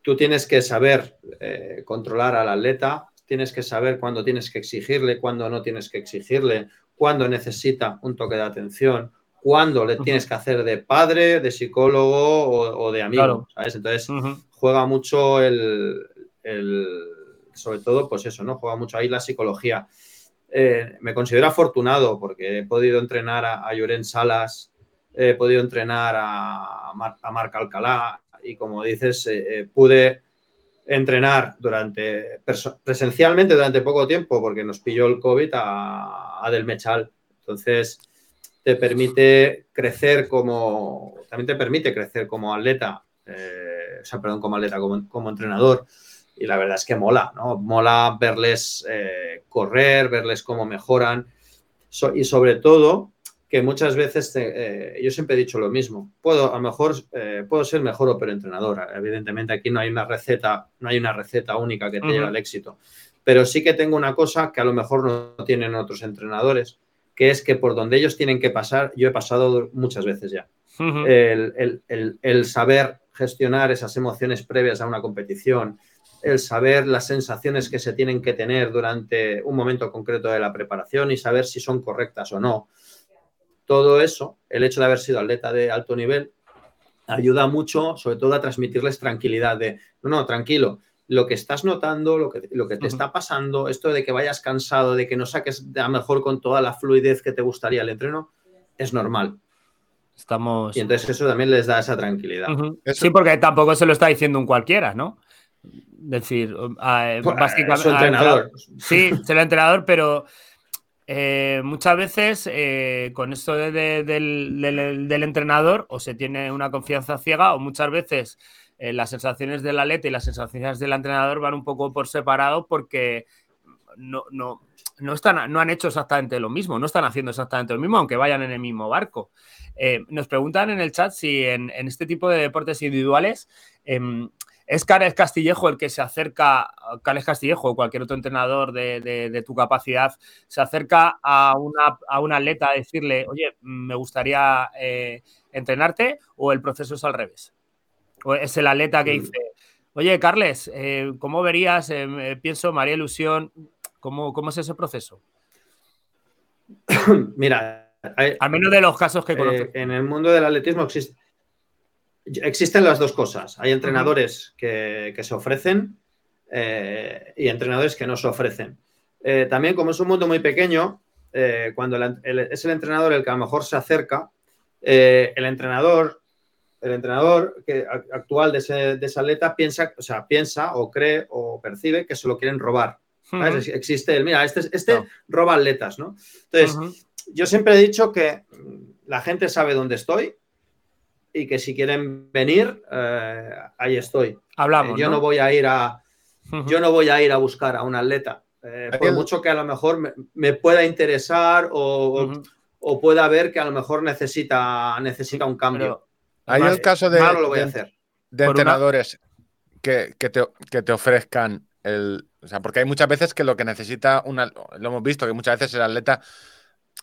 tú tienes que saber eh, controlar al atleta, tienes que saber cuándo tienes que exigirle, cuándo no tienes que exigirle, cuándo necesita un toque de atención, cuándo le tienes que hacer de padre, de psicólogo o, de amigo, ¿sabes? Entonces juega mucho el, sobre todo, pues eso, ¿no? Juega mucho ahí la psicología. Eh, me considero afortunado porque he podido entrenar a, a Lloren Salas, he podido entrenar a, a Marc Alcalá y como dices, eh, eh, pude entrenar durante presencialmente durante poco tiempo porque nos pilló el COVID a, a Del Mechal. Entonces, te permite crecer como, también te permite crecer como atleta, eh, o sea, perdón, como atleta, como, entrenador. Y la verdad es que mola, ¿no? Mola verles eh, correr, verles cómo mejoran. y sobre todo, que muchas veces, eh, yo siempre he dicho lo mismo, puedo, a lo mejor, puedo ser mejor o peor entrenador. Evidentemente aquí no hay una receta, no hay una receta única que te lleve al éxito. Pero sí que tengo una cosa que a lo mejor no tienen otros entrenadores, que es que por donde ellos tienen que pasar, yo he pasado muchas veces ya. el, saber gestionar esas emociones previas a una competición, el saber las sensaciones que se tienen que tener durante un momento concreto de la preparación y saber si son correctas o no. Todo eso, el hecho de haber sido atleta de alto nivel, ayuda mucho, sobre todo a transmitirles tranquilidad de, no, no, tranquilo, lo que estás notando, lo que, lo que te está pasando, esto de que vayas cansado, de que no saques a mejor con toda la fluidez que te gustaría el entreno, es normal. Estamos... Y entonces eso también les da esa tranquilidad. Sí, porque tampoco se lo está diciendo un cualquiera, ¿no? Decir, uh, pues, básicamente... entrenador. Sí, es el entrenador, pero eh, muchas veces eh, con esto del, del entrenador o se tiene una confianza ciega o muchas veces eh, las sensaciones del atleta y las sensaciones del entrenador van un poco por separado porque no, no, no, están, no han hecho exactamente lo mismo, no están haciendo exactamente lo mismo, aunque vayan en el mismo barco. Eh, nos preguntan en el chat si en, este tipo de deportes individuales em, ¿Es Carles Castillejo el que se acerca, Carles Castillejo o cualquier otro entrenador de, tu capacidad, se acerca a una, a un atleta a decirle, oye, me gustaría eh, entrenarte? ¿O el proceso es al revés? ¿O es el atleta que mm. dice, oye, Carles, eh, ¿cómo verías? Eh, pienso, María Ilusión, ¿cómo, ¿cómo es ese proceso? [coughs] Mira, al menos de los casos que conoces. en el mundo del atletismo existe Existen las dos cosas. Hay entrenadores que, se ofrecen eh, y entrenadores que no se ofrecen. Eh, también, como es un mundo muy pequeño, eh, cuando es el entrenador el que a lo mejor se acerca, el entrenador, el entrenador que, actual de, ese, esa atleta piensa, o sea, piensa o cree o percibe que se lo quieren robar. Existe el, mira, este, este roba atletas, ¿no? Entonces, yo siempre he dicho que la gente sabe dónde estoy, y que si quieren venir, eh, ahí estoy. Hablamos. Eh, yo ¿no? voy a ir a. Yo no voy a ir a buscar a un atleta. Eh, por mucho que a lo mejor me, pueda interesar o, pueda ver que a lo mejor necesita, necesita un cambio. Hay el caso de, lo voy a hacer. de entrenadores que, te, que, te, ofrezcan el. O sea, porque hay muchas veces que lo que necesita una. Lo hemos visto, que muchas veces el atleta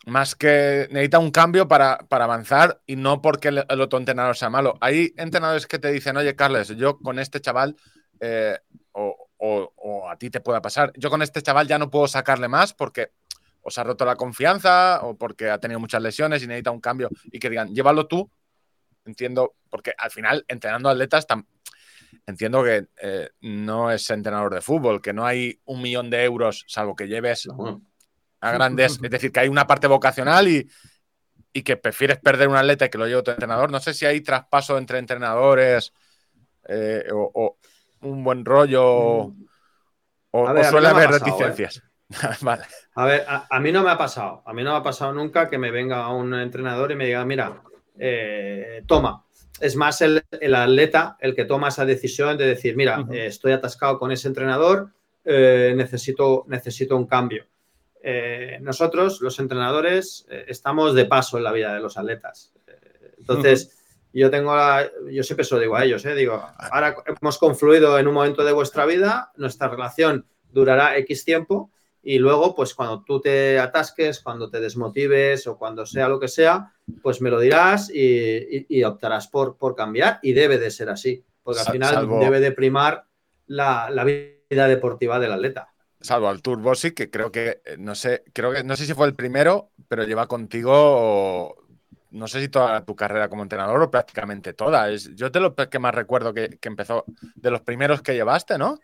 más que necesita un cambio para, avanzar y no porque el, otro entrenador sea malo. Hay entrenadores que te dicen, oye, Carles, yo con este chaval, eh, o, a ti te pueda pasar, yo con este chaval ya no puedo sacarle más porque os ha roto la confianza o porque ha tenido muchas lesiones y necesita un cambio y que digan, llévalo tú. Entiendo, porque al final, entrenando atletas, entiendo que eh, no es entrenador de fútbol, que no hay un millón de euros, salvo que lleves a grandes. Es decir, que hay una parte vocacional y, que prefieres perder un atleta y que lo lleve otro entrenador. No sé si hay traspaso entre entrenadores eh, o, un buen rollo mm. o, suele haber ¿eh? reticencias. [laughs] vale. A ver, a, mí no me ha pasado. A mí no me ha pasado nunca que me venga un entrenador y me diga, mira, eh, toma. Es más el, atleta el que toma esa decisión de decir, mira, estoy atascado con ese entrenador, necesito, necesito un cambio. Eh, nosotros, los entrenadores, eh, estamos de paso en la vida de los atletas. Eh, entonces, yo tengo yo siempre se lo digo a ellos, digo, ahora hemos confluido en un momento de vuestra vida, nuestra relación durará X tiempo y luego, pues cuando tú te atasques, cuando te desmotives o cuando sea lo que sea, pues me lo dirás y, optarás por, por cambiar y debe de ser así, porque al final debe de primar la, la vida deportiva del atleta salvo al Tour Bossi, que creo que, eh, no sé, creo que, no sé si fue el primero, pero lleva contigo, no sé si toda tu carrera como entrenador o prácticamente toda. Es, yo te lo que más recuerdo que, empezó, de los primeros que llevaste, ¿no?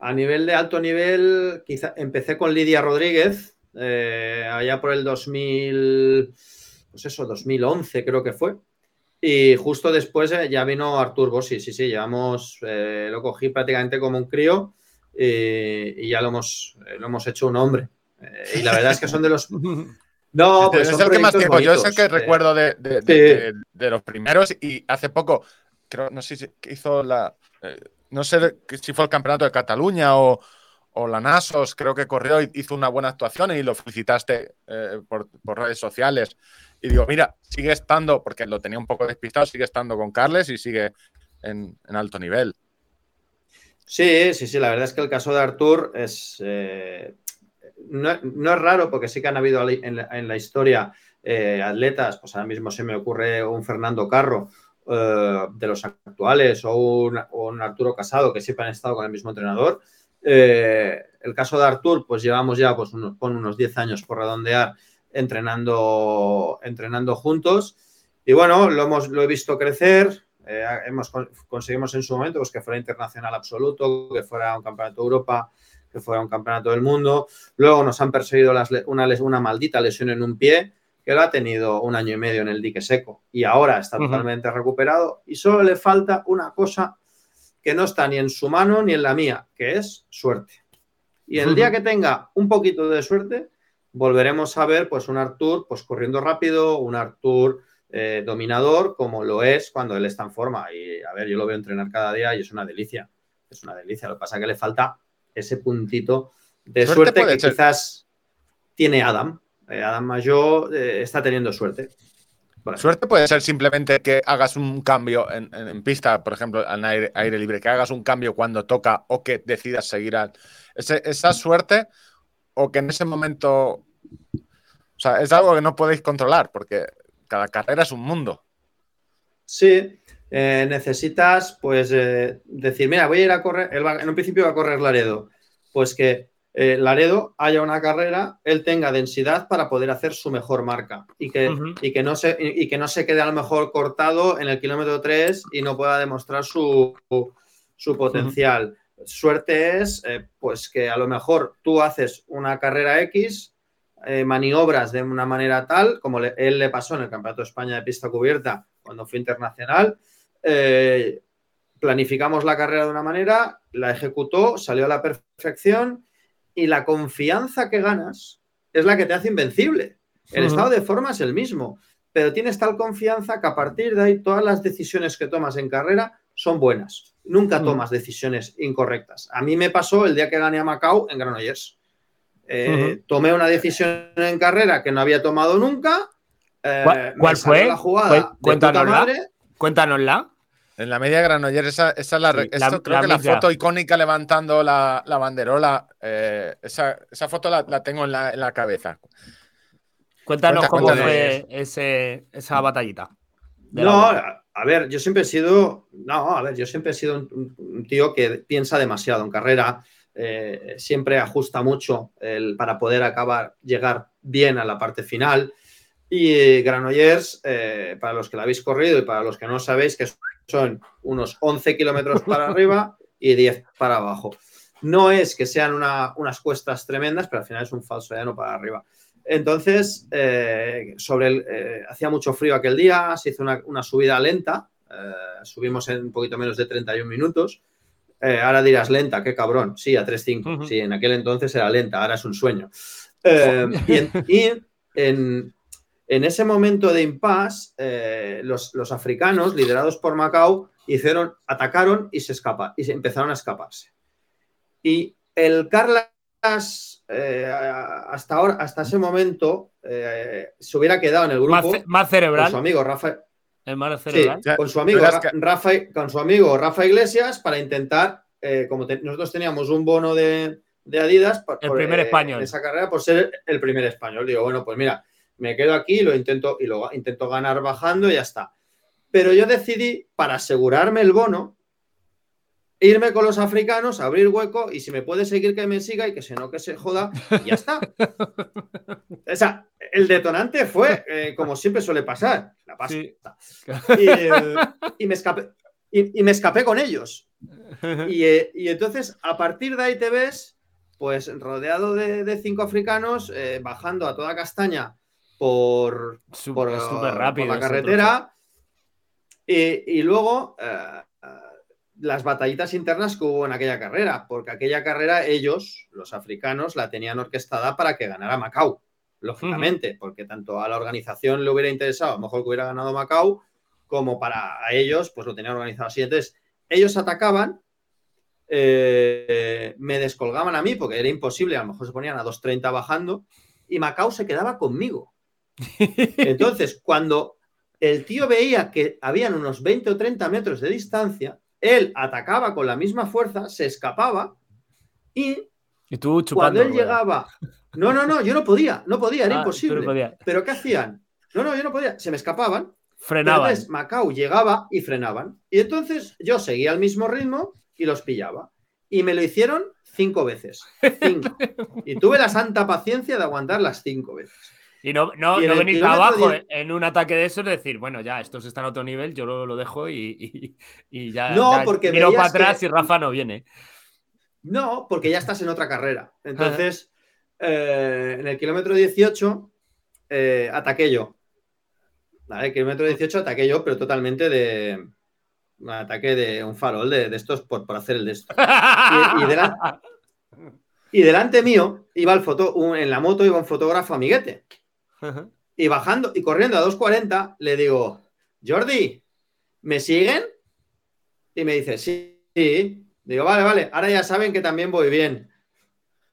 A nivel de alto nivel, quizá empecé con Lidia Rodríguez, eh, allá por el 2000, pues eso, 2011 creo que fue. Y justo después eh, ya vino Artur Bossi, sí, sí, llevamos, lo cogí prácticamente como un crío eh, y ya lo hemos, eh, lo hemos hecho un hombre. Eh, y la verdad es que son de los... [laughs] No, pues es el que más tiempo. Yo es el que recuerdo de, de, los primeros y hace poco, creo, no sé si hizo la. No sé si fue el campeonato de Cataluña o, o, la Nasos, creo que corrió y hizo una buena actuación y lo felicitaste por, por, redes sociales. Y digo, mira, sigue estando, porque lo tenía un poco despistado, sigue estando con Carles y sigue en, en alto nivel. Sí, sí, sí, la verdad es que el caso de Artur es... Eh, no, es raro porque sí que han habido en la, historia eh, atletas, pues ahora mismo se me ocurre un Fernando Carro eh, de los actuales o un, Arturo Casado que siempre han estado con el mismo entrenador. el caso de Artur, pues llevamos ya pues, unos, unos 10 años por redondear entrenando, entrenando juntos. Y bueno, lo, hemos, lo he visto crecer, eh, hemos, conseguimos en su momento pues, que fuera internacional absoluto, que fuera un campeonato de Europa, que fuera un campeonato del mundo. Luego nos han perseguido una, una maldita lesión en un pie que lo ha tenido un año y medio en el dique seco y ahora está totalmente recuperado y solo le falta una cosa que no está ni en su mano ni en la mía, que es suerte. Y el día que tenga un poquito de suerte, volveremos a ver pues un Artur pues corriendo rápido, un Artur eh, dominador como lo es cuando él está en forma. Y a ver, yo lo veo entrenar cada día y es una delicia. Es una delicia. Lo que pasa es que le falta ese puntito de suerte, que quizás tiene Adam. Eh, Adam Mayo eh, está teniendo suerte. Suerte puede ser simplemente que hagas un cambio en, pista, por ejemplo, en aire, libre, que hagas un cambio cuando toca o que decidas seguir al. esa suerte o que en ese momento. O sea, es algo que no podéis controlar porque cada carrera es un mundo. Sí, eh, necesitas pues eh, decir, mira, voy a ir a correr, en un principio va a correr Laredo, pues que eh, Laredo haya una carrera, él tenga densidad para poder hacer su mejor marca y que, y que, no, se, y, que no se quede a lo mejor cortado en el kilómetro 3 y no pueda demostrar su, potencial. Suerte es eh, pues que a lo mejor tú haces una carrera X, eh, maniobras de una manera tal, como él le pasó en el Campeonato de España de pista cubierta cuando fue internacional, planificamos la carrera de una manera, la ejecutó, salió a la perfección y la confianza que ganas es la que te hace invencible. El estado de forma es el mismo, pero tienes tal confianza que a partir de ahí todas las decisiones que tomas en carrera son buenas. Nunca tomas decisiones incorrectas. A mí me pasó el día que gané a Macao en Granollers. Eh, tomé una decisión en carrera que no había tomado nunca. Eh, ¿Cuál, fue? La jugada cuéntanosla. Cuéntanosla. En la media Granoller, esa, esa es la, creo que la foto icónica levantando la, banderola, eh, esa, foto la, tengo en la, cabeza. Cuéntanos cómo fue ese, esa batallita. No, a ver, yo siempre he sido, no, a ver, yo siempre he sido un, tío que piensa demasiado en carrera, eh, siempre ajusta mucho el, para poder acabar, llegar bien a la parte final. Y Granollers, eh, para los que la habéis corrido y para los que no sabéis, que es son unos 11 kilómetros para arriba y 10 para abajo. No es que sean unas cuestas tremendas, pero al final es un falso llano para arriba. Entonces, eh, sobre el, eh, hacía mucho frío aquel día, se hizo una, subida lenta, eh, subimos en un poquito menos de 31 minutos. ahora dirás lenta, qué cabrón. Sí, a 3.5. Sí, en aquel entonces era lenta, ahora es un sueño. y, en, en ese momento de impasse, eh, los, africanos, liderados por Macao, hicieron, atacaron y se escapan, y se empezaron a escaparse. Y el Carlas, eh, hasta ahora, hasta ese momento, eh, se hubiera quedado en el grupo más, cerebral. con su amigo Rafa. El más cerebral. con su amigo Rafa, con su amigo Rafa Iglesias para intentar, como nosotros teníamos un bono de, Adidas el primer español. en esa carrera por ser el primer español. Digo, bueno, pues mira, me quedo aquí lo intento, y lo intento ganar bajando y ya está. Pero yo decidí, para asegurarme el bono, irme con los africanos, abrir hueco y si me puede seguir que me siga y que si no que se joda, y ya está. [laughs] o sea, el detonante fue, eh, como siempre suele pasar, la pasta. Eh, y, me escapé, y, me escapé con ellos. Eh, y, entonces, a partir de ahí te ves, pues rodeado de, cinco africanos, bajando a toda castaña por, por, la carretera. Y, luego eh, eh, las batallitas internas que hubo en aquella carrera, porque aquella carrera ellos, los africanos, la tenían orquestada para que ganara Macao, lógicamente, porque tanto a la organización le hubiera interesado, a lo mejor que hubiera ganado Macao, como para ellos, pues lo tenían organizado así. Entonces, ellos atacaban, eh, me descolgaban a mí, porque era imposible, a lo mejor se ponían a 2.30 bajando, y Macao se quedaba conmigo. Entonces, cuando el tío veía que habían unos 20 o 30 metros de distancia, él atacaba con la misma fuerza, se escapaba y, cuando él llegaba... No, no, no, yo no podía, no podía, era ah, imposible. Pero ¿qué hacían? No, no, yo no podía, se me escapaban. Frenaban. Entonces Macau llegaba y frenaban. Y entonces yo seguía al mismo ritmo y los pillaba. Y me lo hicieron cinco veces. Cinco. [laughs] y tuve la santa paciencia de aguantar las cinco veces. Y no, no, no venir abajo en un ataque de eso, es decir, bueno, ya, estos están a otro nivel, yo lo, dejo y, ya. No, porque. Miro para atrás y Rafa no viene. No, porque ya estás en otra carrera. [laughs] Entonces, eh, en el kilómetro 18, eh, ataqué yo. ¿Vale? El kilómetro 18 ataqué yo, pero totalmente de. Un ataque de un farol de, estos por, hacer el de esto. [laughs] Y, delante mío iba el foto, en la moto iba un fotógrafo amiguete. Y bajando y corriendo a 2.40, le digo, Jordi, ¿me siguen? Y me dice, sí, sí. Digo, vale, vale, ahora ya saben que también voy bien.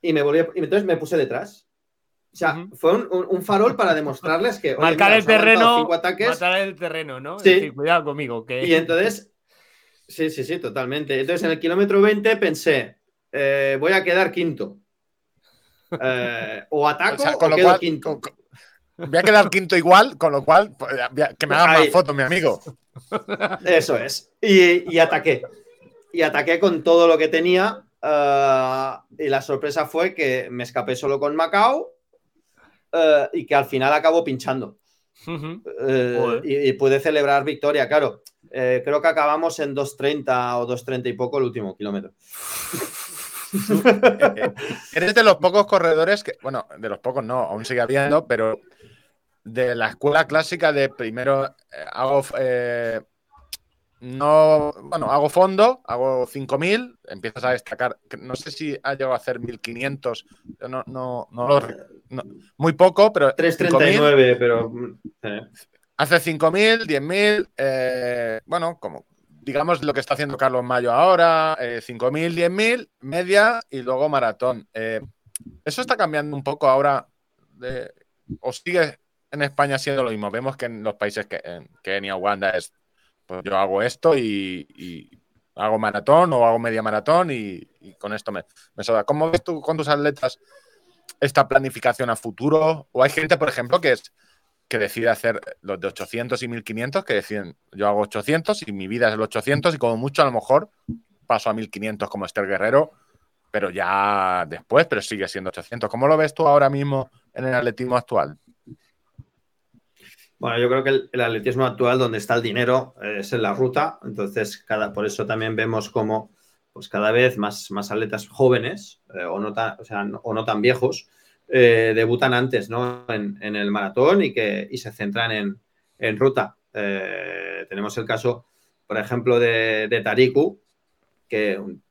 Y me volví, y entonces me puse detrás. O sea, fue un, farol para demostrarles que. Marcar el terreno. Matar el terreno, ¿no? Sí. cuidado conmigo. Que... Y entonces. Sí, sí, sí, totalmente. Entonces en el kilómetro 20 pensé, eh, voy a quedar quinto. [laughs] Eh, o ataco o, quedo quinto. Voy a quedar quinto igual, con lo cual, pues, que me haga más fotos, mi amigo. Eso es. Y, y, ataqué. Y ataqué con todo lo que tenía. Eh, y la sorpresa fue que me escapé solo con Macao eh, y que al final acabó pinchando. Eh, y, pude celebrar victoria, claro. Eh, creo que acabamos en 2.30 o 2.30 y poco el último kilómetro. [laughs] Eres de los pocos corredores que, bueno, de los pocos no, aún sigue habiendo, pero de la escuela clásica de primero hago no, bueno, hago fondo, hago 5000, empiezas a destacar, no sé si ha llegado a hacer 1500, no, no, no, muy poco, pero... 339, pero... Eh. Hace 5000, 10000, eh, bueno, como digamos lo que está haciendo Carlos Mayo ahora, eh, 5000, 10000, media y luego maratón. Eh, eso está cambiando un poco ahora, o sigue en España siendo lo mismo. Vemos que en los países que en Kenia, Uganda es pues yo hago esto y, hago maratón o hago media maratón y, con esto me, me sobra. ¿Cómo ves tú con tus atletas esta planificación a futuro? O hay gente, por ejemplo, que es que decide hacer los de 800 y 1500, que deciden, yo hago 800 y mi vida es el 800 y como mucho a lo mejor paso a 1500 como Esther Guerrero, pero ya después, pero sigue siendo 800. ¿Cómo lo ves tú ahora mismo en el atletismo actual? Bueno, yo creo que el, atletismo actual, donde está el dinero, eh, es en la ruta. Entonces, cada, por eso también vemos como pues cada vez más, más atletas jóvenes eh, o, no o, no tan viejos eh, debutan antes ¿no? en, el maratón y, que, y se centran en, en ruta. tenemos el caso, por ejemplo, de, de Tariku, que un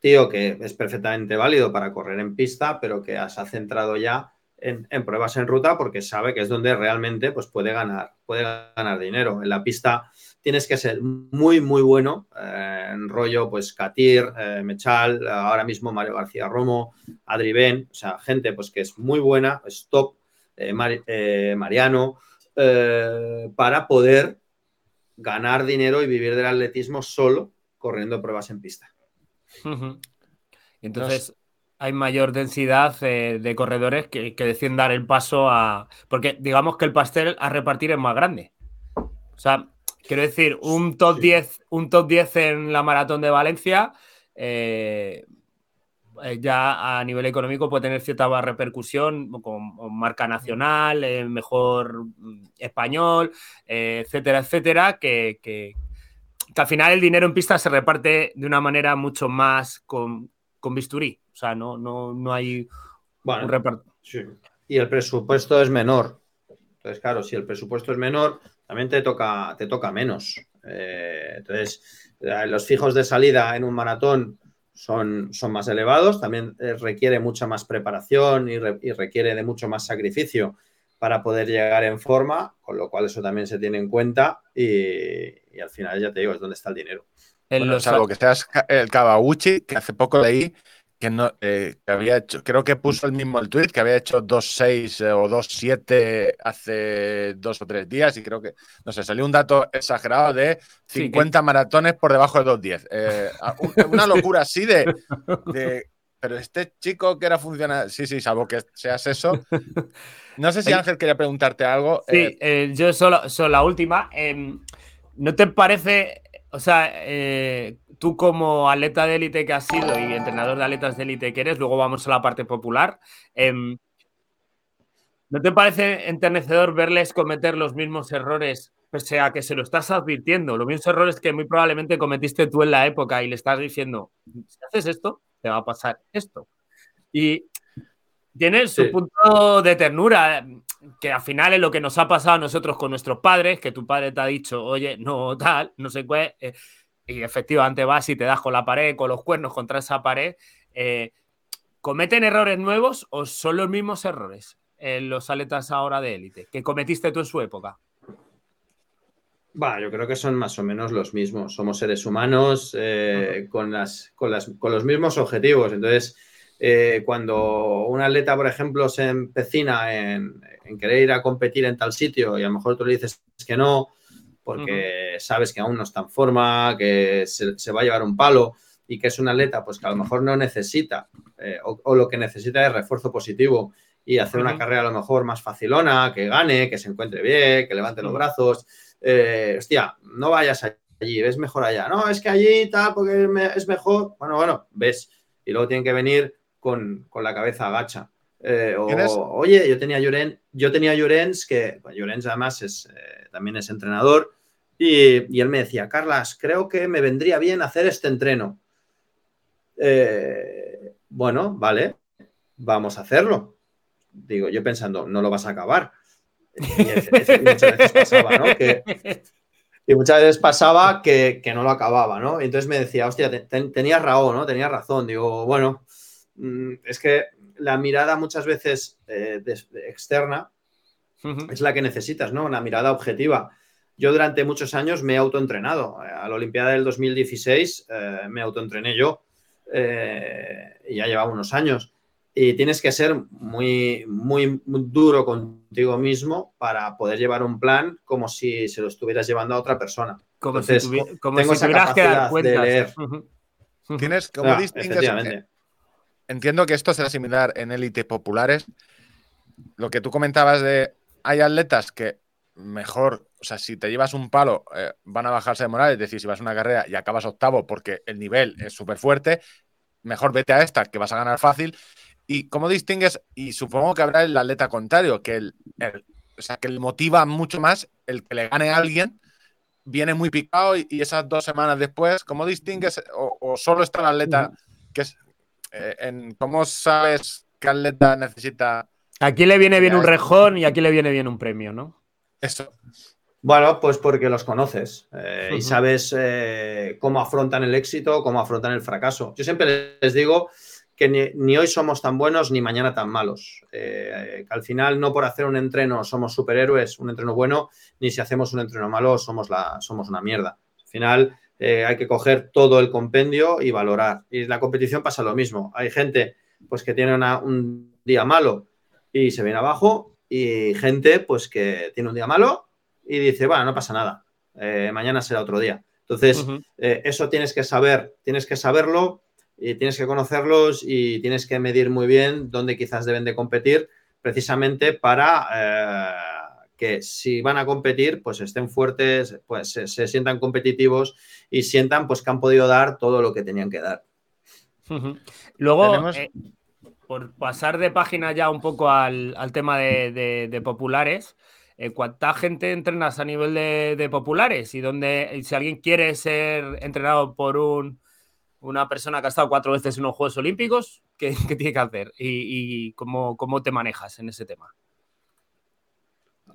tío que es perfectamente válido para correr en pista, pero que se ha centrado ya en, pruebas en ruta porque sabe que es donde realmente pues, puede, ganar, puede ganar dinero. En la pista tienes que ser muy, muy bueno. Eh, en rollo, pues Katir, eh, Mechal, ahora mismo Mario García Romo, Adri Ben, o sea, gente pues que es muy buena, es top, eh, Mariano, para poder ganar dinero y vivir del atletismo solo corriendo pruebas en pista. Entonces, hay mayor densidad eh, de corredores que, deciden dar el paso a. Porque digamos que el pastel a repartir es más grande. O sea, quiero decir, un top 10, un top 10 en la maratón de Valencia. Eh, eh, ya a nivel económico puede tener cierta repercusión con, marca nacional, mejor mm, español, etcétera, etcétera, que, que, al final el dinero en pista se reparte de una manera mucho más con, con bisturí. O sea, no, no, no hay un reparto. Y el presupuesto es menor. Entonces, claro, si el presupuesto es menor, también te toca, te toca menos. Eh, entonces, eh, los fijos de salida en un maratón son, son más elevados, también eh, requiere mucha más preparación y, requiere de mucho más sacrificio para poder llegar en forma, con lo cual eso también se tiene en cuenta y, al final ya te digo, es donde está el dinero. Bueno, salvo que seas el Kawaguchi, que hace poco leí que, no, eh, que había hecho, creo que puso el mismo el tweet, que había hecho 2.6 eh, o 2.7 hace dos o tres días y creo que, no sé, salió un dato exagerado de 50 maratones por debajo de 2.10. Eh, [laughs] una locura así de, [laughs] Pero este chico que era funcionario, sí, sí, salvo que seas eso. No sé si Ángel quería preguntarte algo. Sí, yo solo, solo la última. Em, ¿No te parece, o sea, tú como atleta de élite que has sido y entrenador de atletas de élite que eres, luego vamos a la parte popular, em, ¿no te parece enternecedor verles cometer los mismos errores, pese a que se lo estás advirtiendo, los mismos errores que muy probablemente cometiste tú en la época y le estás diciendo, si haces esto, te va a pasar esto? Y tiene su punto de ternura, que al final es lo que nos ha pasado a nosotros con nuestros padres, que tu padre te ha dicho, oye, no tal, no sé qué. Y efectivamente vas y te das con la pared, con los cuernos contra esa pared, eh, ¿cometen errores nuevos o son los mismos errores en los atletas ahora de élite que cometiste tú en su época? Yo creo que son más o menos los mismos. Somos seres humanos eh, con, las, con, las, con, los mismos objetivos. Entonces, Eh, cuando un atleta, por ejemplo, se empecina en, querer ir a competir en tal sitio y a lo mejor tú le dices que no, porque sabes que aún no está en forma, que se, va a llevar un palo y que es un atleta pues que a lo mejor no necesita eh, o, lo que necesita es refuerzo positivo y hacer una carrera a lo mejor más facilona, que gane, que se encuentre bien, que levante los brazos. Eh, hostia, no vayas allí, ves mejor allá. No, es que allí tal, porque es mejor. Bueno, bueno, ves. Y luego tienen que venir con, la cabeza agacha. Eh, oye, yo tenía Llorens, yo tenía Llorens, que Llorens además es, eh, también es entrenador, y, él me decía, Carlas, creo que me vendría bien hacer este entreno. bueno, vale, vamos a hacerlo digo, yo pensando, no lo vas a acabar. Y, muchas veces pasaba, ¿no? Que, y muchas veces pasaba que, no lo acababa, ¿no? Y entonces me decía, hostia, tenías razón, ¿no? Tenías razón. Digo, bueno, mm, es que la mirada muchas veces eh, externa es la que necesitas, ¿no? Una mirada objetiva. Yo durante muchos años me he autoentrenado. A la Olimpiada del 2016 eh, me autoentrené yo eh, y ya llevaba unos años y tienes que ser muy, muy, duro contigo mismo para poder llevar un plan como si se lo estuvieras llevando a otra persona. Como si, como tengo esa capacidad que de leer. Tienes, como distingues, entiendo que esto será similar en élites populares. Lo que tú comentabas de hay atletas que mejor, o sea, si te llevas un palo, eh, van a bajarse de moral, es decir, si vas a una carrera y acabas octavo porque el nivel es súper fuerte, mejor vete a esta, que vas a ganar fácil. ¿Y cómo distingues? Y supongo que habrá el atleta contrario, que el, o sea, que le motiva mucho más el que le gane a alguien, viene muy picado y, esas dos semanas después, ¿cómo distingues? O, solo está el atleta que es. Eh, en, ¿Cómo sabes qué atleta necesita? Aquí le viene bien un rejón y aquí le viene bien un premio, ¿no? Eso. Bueno, pues porque los conoces eh, y sabes eh, cómo afrontan el éxito, cómo afrontan el fracaso. Yo siempre les digo que ni, hoy somos tan buenos ni mañana tan malos. Eh, que al final no por hacer un entreno somos superhéroes, un entreno bueno, ni si hacemos un entreno malo somos, la, somos una mierda. Al final eh, hay que coger todo el compendio y valorar. Y la competición pasa lo mismo. Hay gente pues que tiene un día malo y se viene abajo y gente pues que tiene un día malo y dice, bueno, no pasa nada, eh, mañana será otro día. Entonces, eso tienes que saber, tienes que saberlo y tienes que conocerlos y tienes que medir muy bien dónde quizás deben de competir, precisamente para eh, que si van a competir, pues estén fuertes, pues se, sientan competitivos y sientan pues que han podido dar todo lo que tenían que dar. Luego, eh, por pasar de página ya un poco al, tema de, populares, eh, ¿cuánta gente entrenas a nivel de, populares? Y donde, si alguien quiere ser entrenado por un una persona que ha estado cuatro veces en los Juegos Olímpicos, ¿qué, tiene que hacer? ¿Y, cómo, te manejas en ese tema?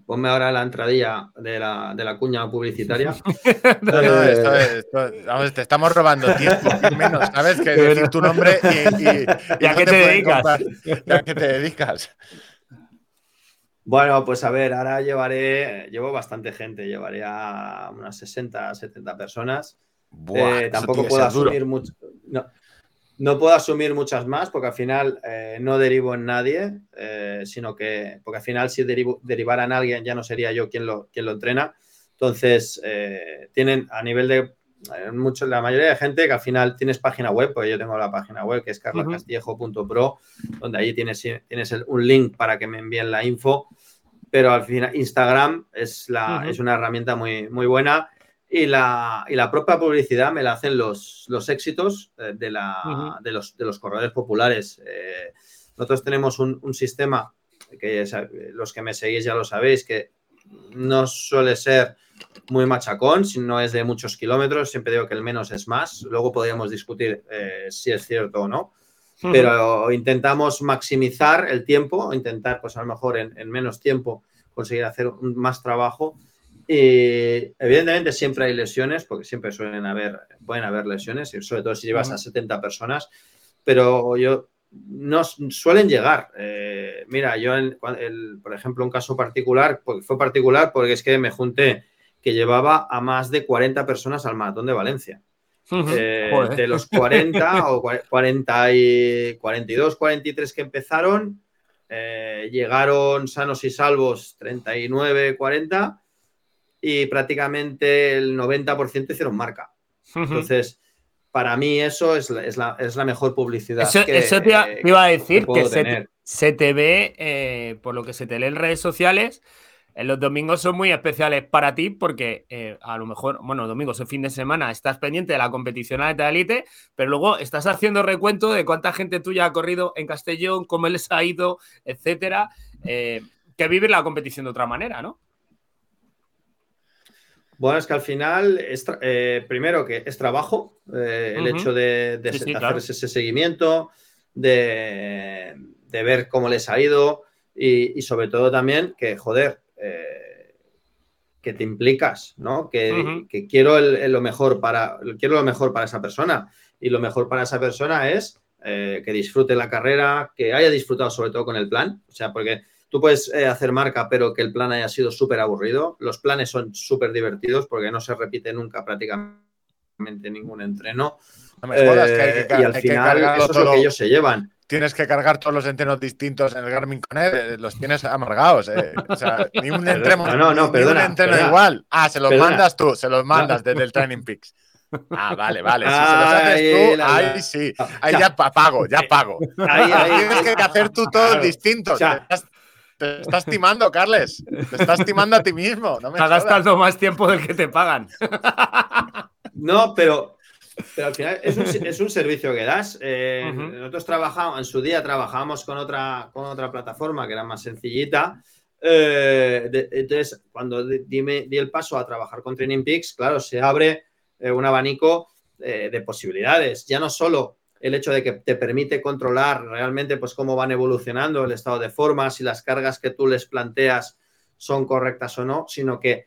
Ponme ahora la entradilla de la, cuña publicitaria. [laughs] vamos, te estamos robando tiempo, menos, ¿sabes? Que [laughs] decir tu nombre y, [laughs] a qué te, dedicas? a qué te dedicas? Bueno, pues a ver, ahora llevaré, llevo bastante gente, llevaré a unas 60, 70 personas. Eh, tampoco puedo asumir mucho. No, puedo asumir muchas más porque al final eh, no derivo en nadie, eh, sino que, porque al final si derivo, derivara en alguien ya no sería yo quien lo, quien lo entrena. Entonces, tienen a nivel de mucho, la mayoría de gente que al final tienes página web, porque yo tengo la página web que es carloscastillejo.pro, donde ahí tienes, tienes un link para que me envíen la info, pero al final Instagram es, la, es una herramienta muy, muy buena y la, y la, propia publicidad me la hacen los, los éxitos eh, de, la, de, los, de, los, corredores populares. Eh, nosotros tenemos un, un, sistema que los que me seguís ya lo sabéis, que no suele ser muy machacón, si no es de muchos kilómetros, siempre digo que el menos es más, luego podríamos discutir eh, si es cierto o no, pero intentamos maximizar el tiempo, intentar pues a lo mejor en, en menos tiempo conseguir hacer más trabajo y evidentemente siempre hay lesiones, porque siempre suelen haber, pueden haber lesiones, sobre todo si llevas a 70 personas, pero yo no suelen llegar. Eh, mira, yo, por ejemplo, un caso particular, fue particular porque es que me junté que llevaba a más de 40 personas al maratón de Valencia. Eh, de los 40 o 40 y 42, 43 que empezaron, eh, llegaron sanos y salvos 39, 40 y prácticamente el 90% hicieron marca. Entonces, para mí eso es la, mejor publicidad. Eso, que, te, iba, a decir que, se, te ve, eh, por lo que se te lee en redes sociales, en los domingos son muy especiales para ti porque eh, a lo mejor, bueno, domingos es fin de semana, estás pendiente de la competición de élite, pero luego estás haciendo recuento de cuánta gente tuya ha corrido en Castellón, cómo les ha ido, etcétera, eh, que vivir la competición de otra manera, ¿no? Bueno, es que al final, es eh, primero que es trabajo, eh, el hecho de, hacer ese seguimiento, de, ver cómo les ha ido y, sobre todo también que, joder, eh, que te implicas, ¿no? Que, quiero lo mejor para, quiero lo mejor para esa persona y lo mejor para esa persona es que disfrute la carrera, que haya disfrutado sobre todo con el plan, o sea, porque Tú puedes eh, hacer marca, pero que el plan haya sido súper aburrido. Los planes son súper divertidos porque no se repite nunca prácticamente ningún entreno. No me jodas, que hay que, eh, y al final eso es lo que ellos se llevan. Tienes que cargar todos los entrenos distintos en el Garmin Connect, eh, los tienes amargados. O sea, ni un [laughs] entreno, no, no, perdona, un entreno igual. Ah, se los mandas tú, se los mandas desde el Training Peaks. Ah, vale, vale. Si se los haces tú, ahí sí. Ahí ya pago, ya pago. Ahí, Tienes que hacer tú todos distintos. Te estás timando, Carles. Te estás timando a ti mismo. No me Estás gastando más tiempo del que te pagan. No, pero, pero al final es un, servicio que das. Eh, nosotros trabajamos, en su día trabajábamos con otra, con otra plataforma que era más sencillita. Eh, entonces, cuando di, di, el paso a trabajar con Training Peaks, claro, se abre eh, un abanico de posibilidades. Ya no solo el hecho de que te permite controlar realmente pues cómo van evolucionando el estado de forma, si las cargas que tú les planteas son correctas o no, sino que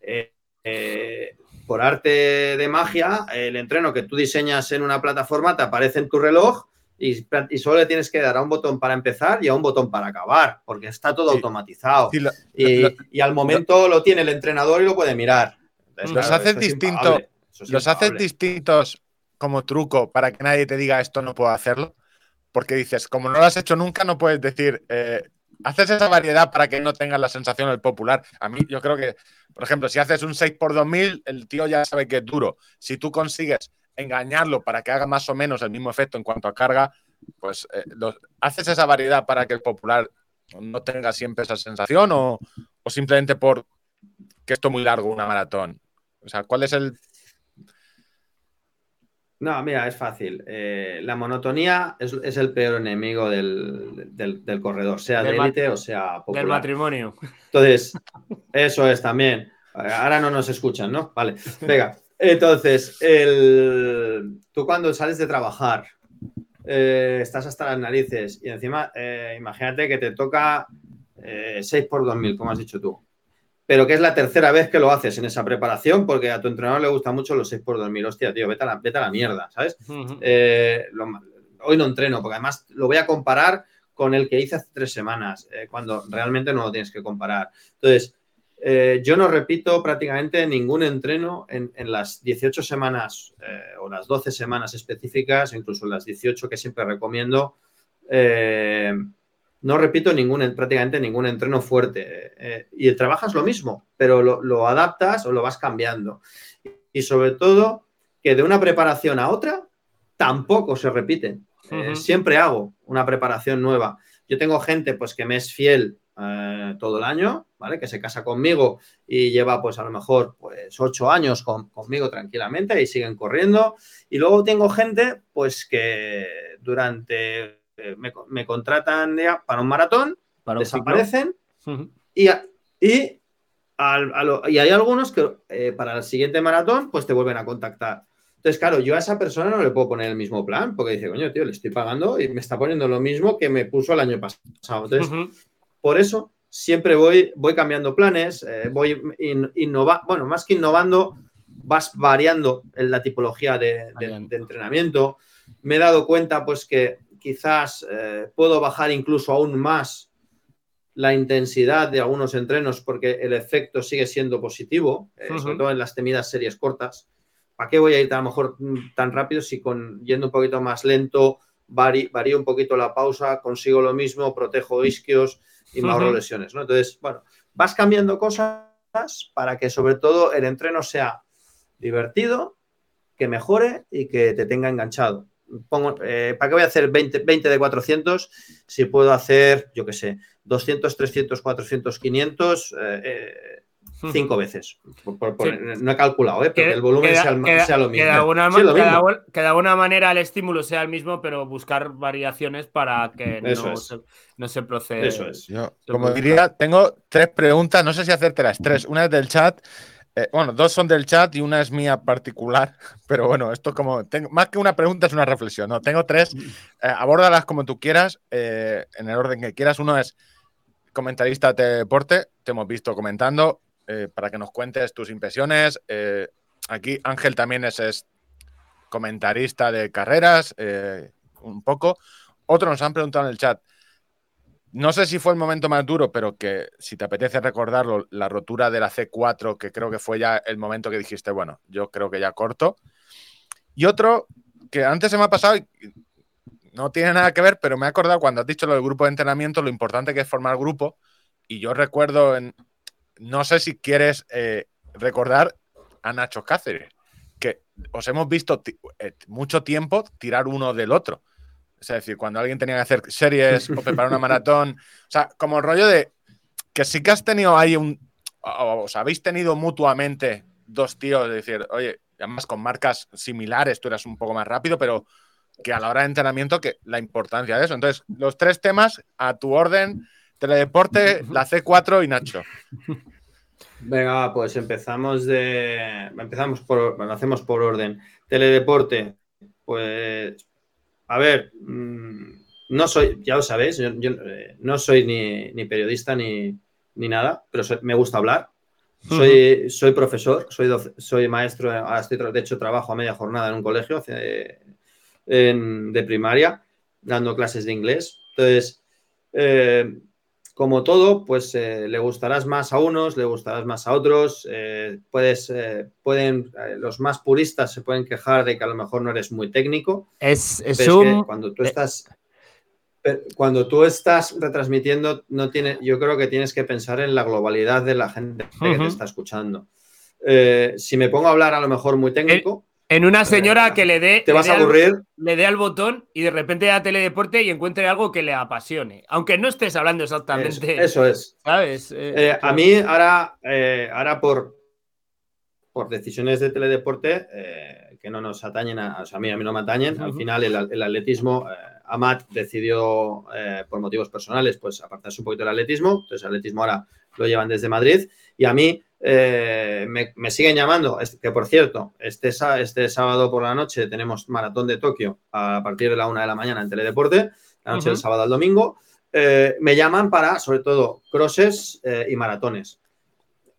eh, eh, por arte de magia, el entreno que tú diseñas en una plataforma te aparece en tu reloj y, solo le tienes que dar a un botón para empezar y a un botón para acabar, porque está todo automatizado. y, al momento lo, tiene el entrenador y lo puede mirar. los haces distintos. Los haces distintos como truco para que nadie te diga esto no puedo hacerlo? Porque dices, como no lo has hecho nunca, no puedes decir, eh, haces esa variedad para que no tengas la sensación del popular. A mí, yo creo que, por ejemplo, si haces un 6 por 2000, el tío ya sabe que es duro. Si tú consigues engañarlo para que haga más o menos el mismo efecto en cuanto a carga, pues eh, haces esa variedad para que el popular no tenga siempre esa sensación o, o simplemente por que esto es muy largo, una maratón. O sea, ¿cuál es el no, mira, es fácil. Eh, la monotonía es, el peor enemigo del, corredor, sea de élite o sea popular. Del matrimonio. Entonces, eso es también. Ahora no nos escuchan, ¿no? Vale, venga. Entonces, tú cuando sales de trabajar, eh, estás hasta las narices y encima, eh, imagínate que te toca 6 por 2000, como has dicho tú pero que es la tercera vez que lo haces en esa preparación porque a tu entrenador le gustan mucho los 6 por dormir. Hostia, tío, vete a la, vete a la mierda, ¿sabes? Eh, hoy no entreno, porque además lo voy a comparar con el que hice hace tres semanas, eh, cuando realmente no lo tienes que comparar. Entonces, eh, yo no repito prácticamente ningún entreno en, en las 18 semanas o las 12 semanas específicas, incluso las 18 que siempre recomiendo no repito ningún, prácticamente ningún entreno fuerte. Eh, y trabajas lo mismo, pero lo, adaptas o lo vas cambiando. Y sobre todo, que de una preparación a otra tampoco se repiten. Eh, siempre hago una preparación nueva. Yo tengo gente pues que me es fiel eh, todo el año, ¿vale? Que se casa conmigo y lleva pues a lo mejor pues ocho años conmigo tranquilamente y siguen corriendo. Y luego tengo gente pues que durante eh, me, contratan para un maratón, desaparecen y, y, hay algunos que eh, para el siguiente maratón pues te vuelven a contactar. Entonces, claro, yo a esa persona no le puedo poner el mismo plan porque dice, coño, tío, le estoy pagando y me está poniendo lo mismo que me puso el año pasado. Entonces, por eso siempre voy, voy cambiando planes, eh, voy innovando, bueno, más que innovando, vas variando en la tipología de, de, entrenamiento. Me he dado cuenta, pues, que quizás eh, puedo bajar incluso aún más la intensidad de algunos entrenos porque el efecto sigue siendo positivo, eh, sobre todo en las temidas series cortas. ¿para qué voy a ir a lo mejor tan rápido si con yendo un poquito más lento varío un poquito la pausa, consigo lo mismo, protejo isquios y me ahorro lesiones, ¿no? Entonces, bueno, vas cambiando cosas para que sobre todo el entreno sea divertido, que mejore y que te tenga enganchado. Pongo, eh, ¿Para qué voy a hacer 20, 20 de 400 si puedo hacer, yo qué sé, 200, 300, 400, 500? Eh, cinco veces. No he calculado, ¿eh? porque el volumen sea, lo mismo. Que de, alguna, alguna, manera el estímulo sea el mismo, pero buscar variaciones para que no, se, no, se, proceda. Eso es. como diría, tengo tres preguntas, no sé si hacerte las tres. Una es del chat. Eh, bueno, dos son del chat y una es mía particular, [laughs] pero bueno, esto como, tengo, más que una pregunta es una reflexión, ¿no? Tengo tres, eh, abórdalas como tú quieras, en el orden que quieras. Uno es comentarista de deporte, te hemos visto comentando. Eh, para que nos cuentes tus impresiones. Eh, aquí Ángel también es, comentarista de carreras, eh, un poco. Otro nos han preguntado en el chat. No sé si fue el momento más duro, pero que si te apetece recordarlo, la rotura de la C4, que creo que fue ya el momento que dijiste, bueno, yo creo que ya corto. Y otro que antes se me ha pasado, no tiene nada que ver, pero me he acordado cuando has dicho lo del grupo de entrenamiento, lo importante que es formar grupo. Y yo recuerdo en, no sé si quieres eh, recordar a Nacho Cáceres, que os hemos visto eh, mucho tiempo tirar uno del otro. Es decir, cuando alguien tenía que hacer series o preparar una maratón. O sea, como el rollo de que sí que has tenido ahí un. O os habéis tenido mutuamente dos tíos, es decir, oye, además con marcas similares, tú eras un poco más rápido, pero que a la hora de entrenamiento, que la importancia de eso. Entonces, los tres temas a tu orden Teledeporte, la C4 y Nacho. Venga, pues empezamos de. Empezamos por. Bueno, hacemos por orden. Teledeporte, pues. A ver, mm, no soy, ya lo sabéis, yo, eh, no soy ni, periodista ni, nada, pero me gusta hablar. Soy, soy profesor, soy, soy maestro, de hecho trabajo a media jornada en un colegio de primaria, dando clases de inglés. Entonces, eh, como todo, pues eh, le gustarás más a unos, le gustarás más a otros. Eh, puedes, eh, pueden, los más puristas se pueden quejar de que a lo mejor no eres muy técnico. Es, un... cuando tú estás, cuando tú estás retransmitiendo, no tiene, yo creo que tienes que pensar en la globalidad de la gente que te está escuchando. si me pongo a hablar a lo mejor muy técnico, en una señora que le dé. Te vas a aburrir. le dé al botón y de repente a teledeporte y encuentre algo que le apasione. Aunque no estés hablando exactamente. Eso, es. ¿Sabes? Eh, eh, a mí, ahora, eh, ahora por, por decisiones de teledeporte que no nos atañen, a, o sea, a mí, a mí no me atañen. Al final, el, atletismo. Amat decidió, por motivos personales, pues apartarse un poquito del atletismo. Entonces, el atletismo ahora lo llevan desde Madrid. Y a mí eh, me, siguen llamando, que por cierto, este, este, sábado por la noche tenemos maratón de Tokio a partir de la una de la mañana en Teledeporte, la noche del sábado al domingo. Eh, me llaman para, sobre todo, crosses eh, y maratones,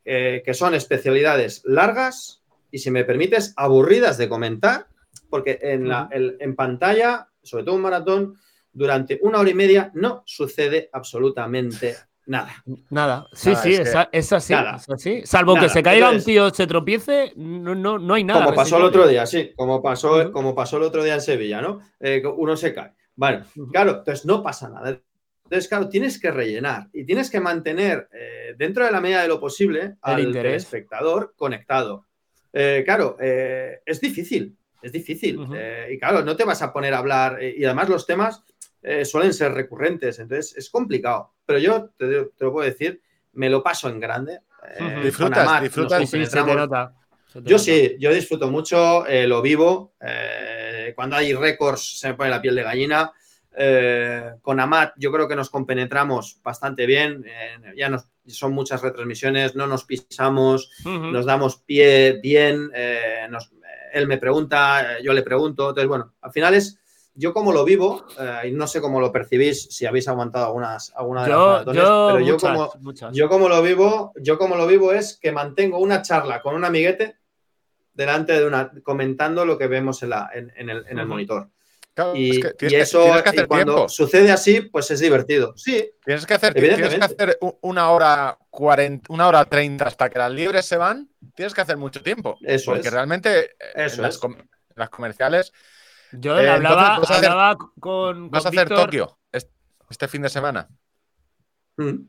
que son especialidades largas y, si me permites, aburridas de comentar, porque en, la, en pantalla, sobre todo un maratón, durante una hora y media no sucede absolutamente Nada. Nada. Sí, sí, es, así, Salvo que se caiga un tío, se tropiece, no, no, no hay nada. Como pasó el otro día, sí. Como pasó, como pasó el otro día en Sevilla, ¿no? Eh, uno se cae. Vale, claro, entonces no pasa nada. Entonces, claro, tienes que rellenar y tienes que mantener eh, dentro de la medida de lo posible al espectador conectado. Eh, claro, es difícil, es difícil. y claro, no te vas a poner a hablar. y además los temas eh, suelen ser recurrentes, entonces es complicado. Pero yo te, lo puedo decir, me lo paso en grande. Eh, disfrutas, disfrutas. yo sí, yo disfruto mucho, eh, lo vivo. cuando hay récords se me pone la piel de gallina. con Amat yo creo que nos compenetramos bastante bien. ya nos, son muchas retransmisiones, no nos pisamos, nos damos pie bien. él me pregunta, yo le pregunto. Entonces, bueno, al final es yo como lo vivo, eh, y no sé cómo lo percibís, si habéis aguantado algunas, algunas de las pero yo, como, yo como lo vivo, yo como lo vivo es que mantengo una charla con un amiguete delante de una, comentando lo que vemos en, la, en, el, en el, monitor. Claro, y, es que y, eso, que hacer y cuando tiempo. sucede así, pues es divertido. Sí. Tienes que hacer, tienes que hacer una hora 40, una hora 30 hasta que las libres se van. Tienes que hacer mucho tiempo. Eso porque es. realmente eso en, las, com en, las, comerciales. Yo eh, hablaba, entonces, vas hablaba hacer, con. ¿Vas a hacer Víctor... Tokio este fin de semana? Mm.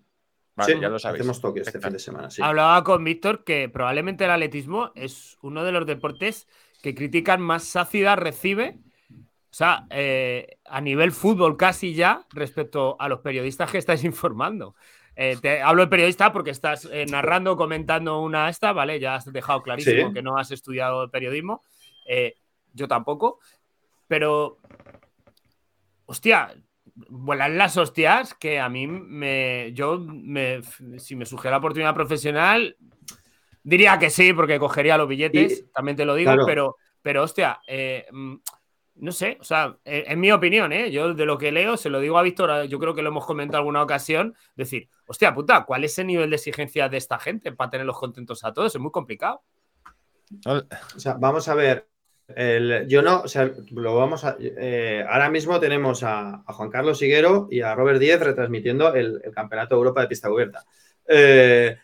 Vale, sí, ya lo sabéis. Hacemos Tokio este fin de semana. Sí. Hablaba con Víctor que probablemente el atletismo es uno de los deportes que critican más sácida recibe o sea, eh, a nivel fútbol casi ya respecto a los periodistas que estáis informando. Eh, te hablo de periodista porque estás eh, narrando, comentando una esta, ¿vale? Ya has dejado clarísimo ¿Sí? que no has estudiado periodismo. Eh, yo tampoco. Pero, hostia, vuelan las hostias que a mí me. Yo, me, si me sugiera la oportunidad profesional, diría que sí, porque cogería los billetes, y, también te lo digo, claro. pero, pero, hostia, eh, no sé, o sea, en mi opinión, ¿eh? yo de lo que leo, se lo digo a Víctor, yo creo que lo hemos comentado alguna ocasión, decir, hostia puta, ¿cuál es el nivel de exigencia de esta gente para tenerlos contentos a todos? Es muy complicado. O sea, vamos a ver, el, yo no, o sea, lo vamos a. Eh, ahora mismo tenemos a, a, Juan Carlos Higuero y a Robert Díez retransmitiendo el, el Campeonato de Europa de Pista Cubierta. Eh,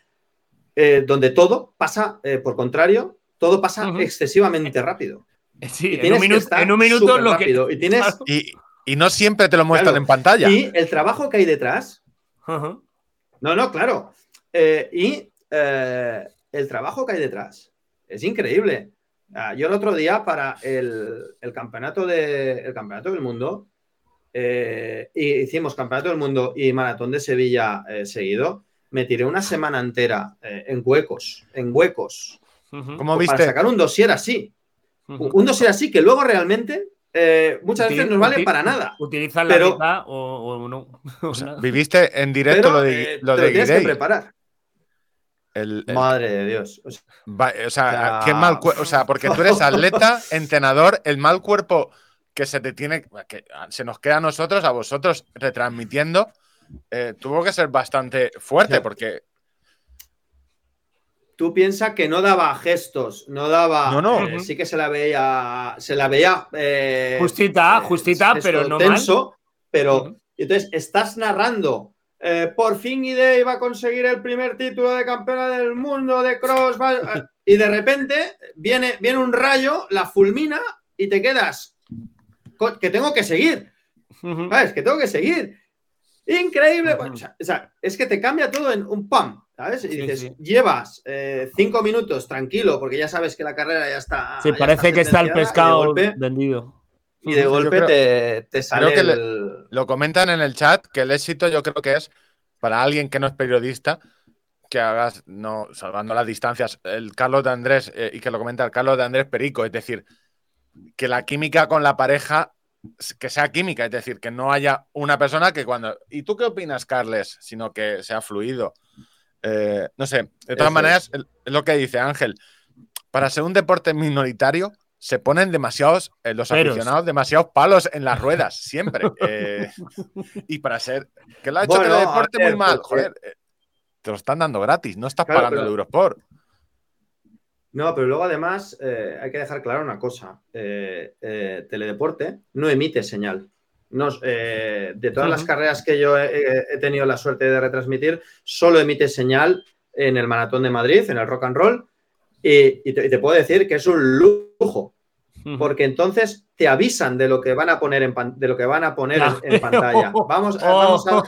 eh, donde todo pasa, eh, por contrario, todo pasa uh -huh. excesivamente rápido. Sí, en un, minuto, en un, minuto, lo rápido. que. Y, tienes... Y, y, no siempre te lo muestran claro. en pantalla. Y el trabajo que hay detrás. Uh -huh. No, no, claro. Eh, y eh, el trabajo que hay detrás es increíble. Uh, yo el otro día, para el, el, campeonato, de, el campeonato del mundo, eh, hicimos campeonato del mundo y maratón de Sevilla eh, seguido. Me tiré una semana entera eh, en huecos, en huecos. ¿Cómo viste? Para sacar un dossier así. Un dossier así que luego realmente eh, muchas veces no vale para nada. Utilizan la pero, mitad o, o no. [laughs] O sea, viviste en directo pero, lo de, eh, te de lo tienes que preparar. El, el... Madre de Dios. O sea, Va, o sea qué mal O sea, porque tú eres [laughs] atleta, entrenador, el mal cuerpo que se te tiene, que se nos queda a nosotros, a vosotros, retransmitiendo, eh, tuvo que ser bastante fuerte, sí. porque tú piensas que no daba gestos, no daba. No, no. Eh, sí que se la veía. Se la veía. Eh, justita, justita, eh, pero no tenso. Mal. Pero. Uh -huh. Entonces, estás narrando. Eh, por fin Ide iba a conseguir el primer título de campeona del mundo de cross. y de repente viene, viene un rayo, la fulmina y te quedas. Que tengo que seguir. ¿Sabes? Que tengo que seguir. Increíble. O sea, es que te cambia todo en un pam. ¿Sabes? Y dices, sí, sí. llevas eh, cinco minutos tranquilo, porque ya sabes que la carrera ya está. Sí, ya parece está que está el pescado vendido. Y de golpe creo, te, te, sale. que el... le, lo comentan en el chat que el éxito yo creo que es para alguien que no es periodista que hagas, no, salvando las distancias, el Carlos de Andrés, eh, y que lo comenta el Carlos de Andrés Perico, es decir, que la química con la pareja que sea química, es decir, que no haya una persona que cuando. ¿Y tú qué opinas, Carles? Sino que sea fluido. Eh, no sé, de todas Eso maneras, es. es lo que dice Ángel. Para ser un deporte minoritario, se ponen demasiados, eh, los Peros. aficionados, demasiados palos en las ruedas, siempre. eh, y para ser. Que lo ha hecho bueno, que el deporte ver, muy mal, pues, joder. Eh, te lo están dando gratis, no estás claro, pagando pero... el Eurosport. No, pero luego además eh, hay que dejar claro una cosa. Eh, eh, teledeporte no emite señal. Eh, de todas uh -huh. las carreras que yo he, he, tenido la suerte de retransmitir, solo emite señal en el Maratón de Madrid, en el Rock and Roll, y, y, te, y te, puedo decir que es un lujo, porque entonces te avisan de lo que van a poner en, de lo que van a poner en, en, pantalla. Vamos, [laughs] oh. vamos, a,